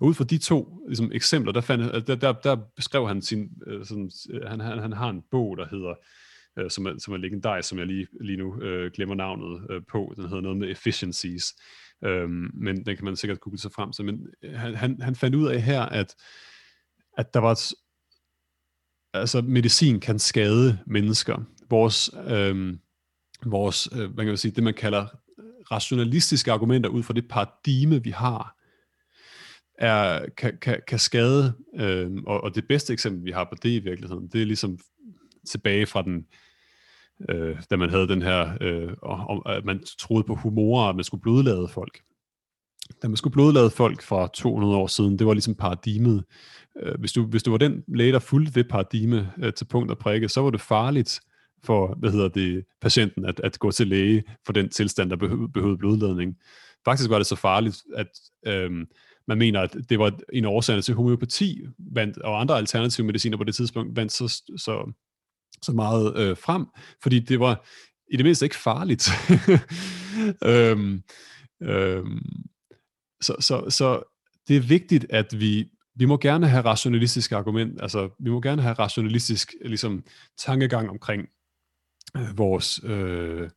Og ud fra de to ligesom, eksempler, der, fandt, der, der, der beskrev han sin, øh, sådan, øh, han, han, han har en bog, der hedder, øh, som, er, som er legendarisk, som jeg lige, lige nu øh, glemmer navnet øh, på, den hedder noget med efficiencies, øh, men den kan man sikkert google sig frem til, men øh, han, han, han fandt ud af her, at, at der var et, altså medicin kan skade mennesker. Vores, øh, vores øh, hvad kan man sige, det man kalder rationalistiske argumenter ud fra det paradigme, vi har, er, kan, kan, kan skade, øh, og, og det bedste eksempel, vi har på det i virkeligheden, det er ligesom tilbage fra den, øh, da man havde den her, øh, om, at man troede på humor, at man skulle blodlade folk. Da man skulle blodlade folk fra 200 år siden, det var ligesom paradigmet. Øh, hvis, du, hvis du var den læge, der fulgte det paradigme øh, til punkt og prikke, så var det farligt for, hvad hedder det, patienten at, at gå til læge for den tilstand, der behøvede, behøvede blodladning. Faktisk var det så farligt, at øhm, man mener, at det var en årsag til homeopati vandt, og andre alternative mediciner på det tidspunkt vandt så, så, så meget øh, frem, fordi det var i det mindste ikke farligt. øhm, øhm, så, så, så det er vigtigt, at vi vi må gerne have rationalistisk argument, altså vi må gerne have rationalistisk ligesom, tankegang omkring øh, vores, øh,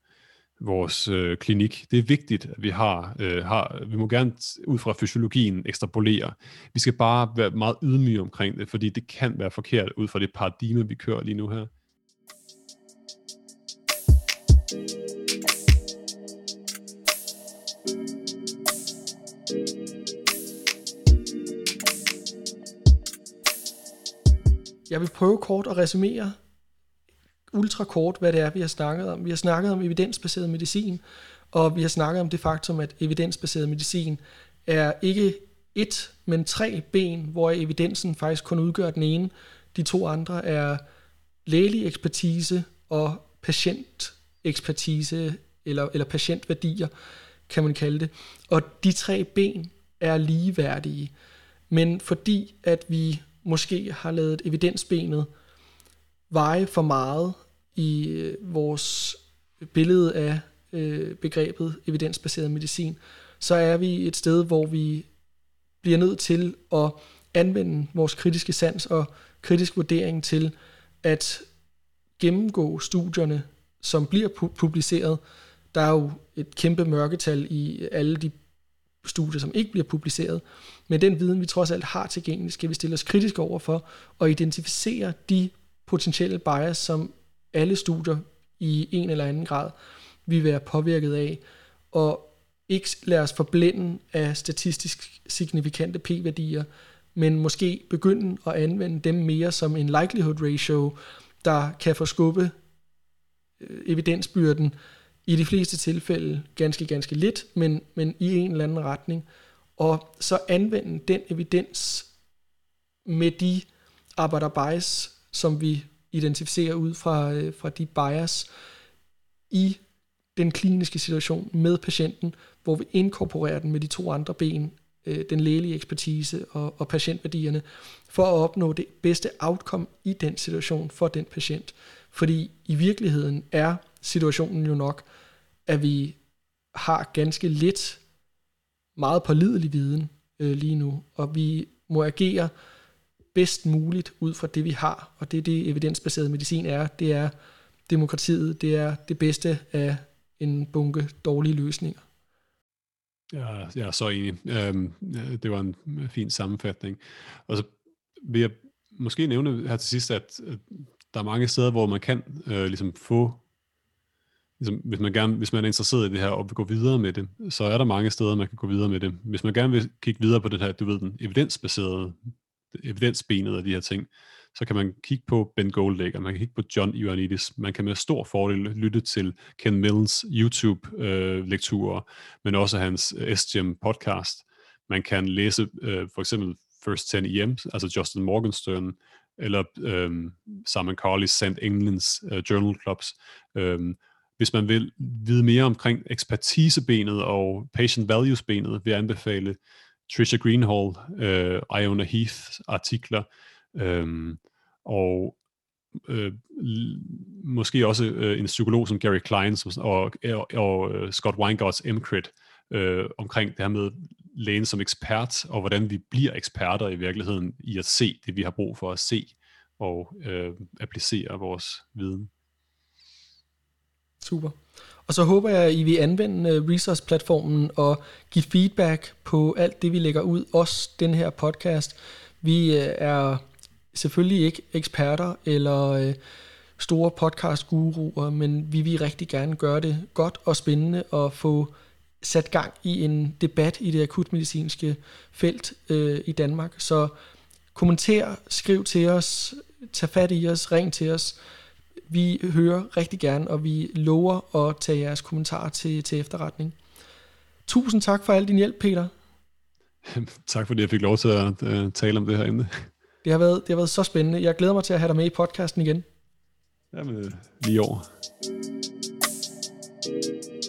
vores øh, klinik. Det er vigtigt, at vi har, øh, har, vi må gerne ud fra fysiologien ekstrapolere. Vi skal bare være meget ydmyge omkring det, fordi det kan være forkert ud fra det paradigme, vi kører lige nu her. Jeg vil prøve kort at resumere ultra kort, hvad det er, vi har snakket om. Vi har snakket om evidensbaseret medicin, og vi har snakket om det faktum, at evidensbaseret medicin er ikke et, men tre ben, hvor evidensen faktisk kun udgør den ene. De to andre er lægelig ekspertise og patientekspertise, eller, eller patientværdier, kan man kalde det. Og de tre ben er ligeværdige. Men fordi at vi måske har lavet evidensbenet veje for meget i øh, vores billede af øh, begrebet evidensbaseret medicin, så er vi et sted, hvor vi bliver nødt til at anvende vores kritiske sans og kritisk vurdering til at gennemgå studierne, som bliver publiceret. Der er jo et kæmpe mørketal i alle de studier, som ikke bliver publiceret. Men den viden, vi trods alt har tilgængelig, skal vi stille os kritisk over for og identificere de potentielle bias, som alle studier i en eller anden grad vil være påvirket af, og ikke lade os forblænde af statistisk signifikante p-værdier, men måske begynde at anvende dem mere som en likelihood ratio, der kan forskubbe øh, evidensbyrden i de fleste tilfælde ganske, ganske lidt, men, men i en eller anden retning, og så anvende den evidens med de arbejder bias, som vi identificerer ud fra, øh, fra de bias i den kliniske situation med patienten, hvor vi inkorporerer den med de to andre ben, øh, den lægelige ekspertise og, og patientværdierne, for at opnå det bedste outcome i den situation for den patient. Fordi i virkeligheden er situationen jo nok, at vi har ganske lidt meget pålidelig viden øh, lige nu, og vi må agere bedst muligt ud fra det, vi har. Og det er det, evidensbaseret medicin er. Det er demokratiet. Det er det bedste af en bunke dårlige løsninger. Ja, jeg er så enig. Øhm, det var en fin sammenfatning. Og så vil jeg måske nævne her til sidst, at der er mange steder, hvor man kan øh, ligesom få ligesom, hvis, man gerne, hvis man er interesseret i det her og vil gå videre med det, så er der mange steder, man kan gå videre med det. Hvis man gerne vil kigge videre på det her, du ved, den evidensbaserede evidensbenet af de her ting, så kan man kigge på Ben Goldacre, man kan kigge på John Ioannidis, man kan med stor fordel lytte til Ken Mills YouTube-lekturer, øh, men også hans øh, SGM podcast. Man kan læse øh, for eksempel First 10 EM, altså Justin Morgenstern, eller øh, Simon Carley's St. England's øh, Journal Clubs. Øh, hvis man vil vide mere omkring ekspertisebenet og patient values-benet, vil jeg anbefale Trisha Greenhall, øh, Iona Heath artikler, øh, og øh, måske også øh, en psykolog som Gary Klein som, og, og, og øh, Scott Weingarts MCRIT øh, omkring det her med lægen som ekspert, og hvordan vi bliver eksperter i virkeligheden i at se det, vi har brug for at se, og øh, applicere vores viden. Super. Og så håber jeg, at I vil anvende øh, Resource-platformen og give feedback på alt det, vi lægger ud, også den her podcast. Vi øh, er selvfølgelig ikke eksperter eller øh, store podcast-guruer, men vi vil rigtig gerne gøre det godt og spændende og få sat gang i en debat i det akutmedicinske felt øh, i Danmark. Så kommenter, skriv til os, tag fat i os, ring til os. Vi hører rigtig gerne, og vi lover at tage jeres kommentarer til, til efterretning. Tusind tak for al din hjælp, Peter. tak fordi jeg fik lov til at uh, tale om det her emne. Det har, været, det har været så spændende. Jeg glæder mig til at have dig med i podcasten igen. Jamen, øh, lige over. thank you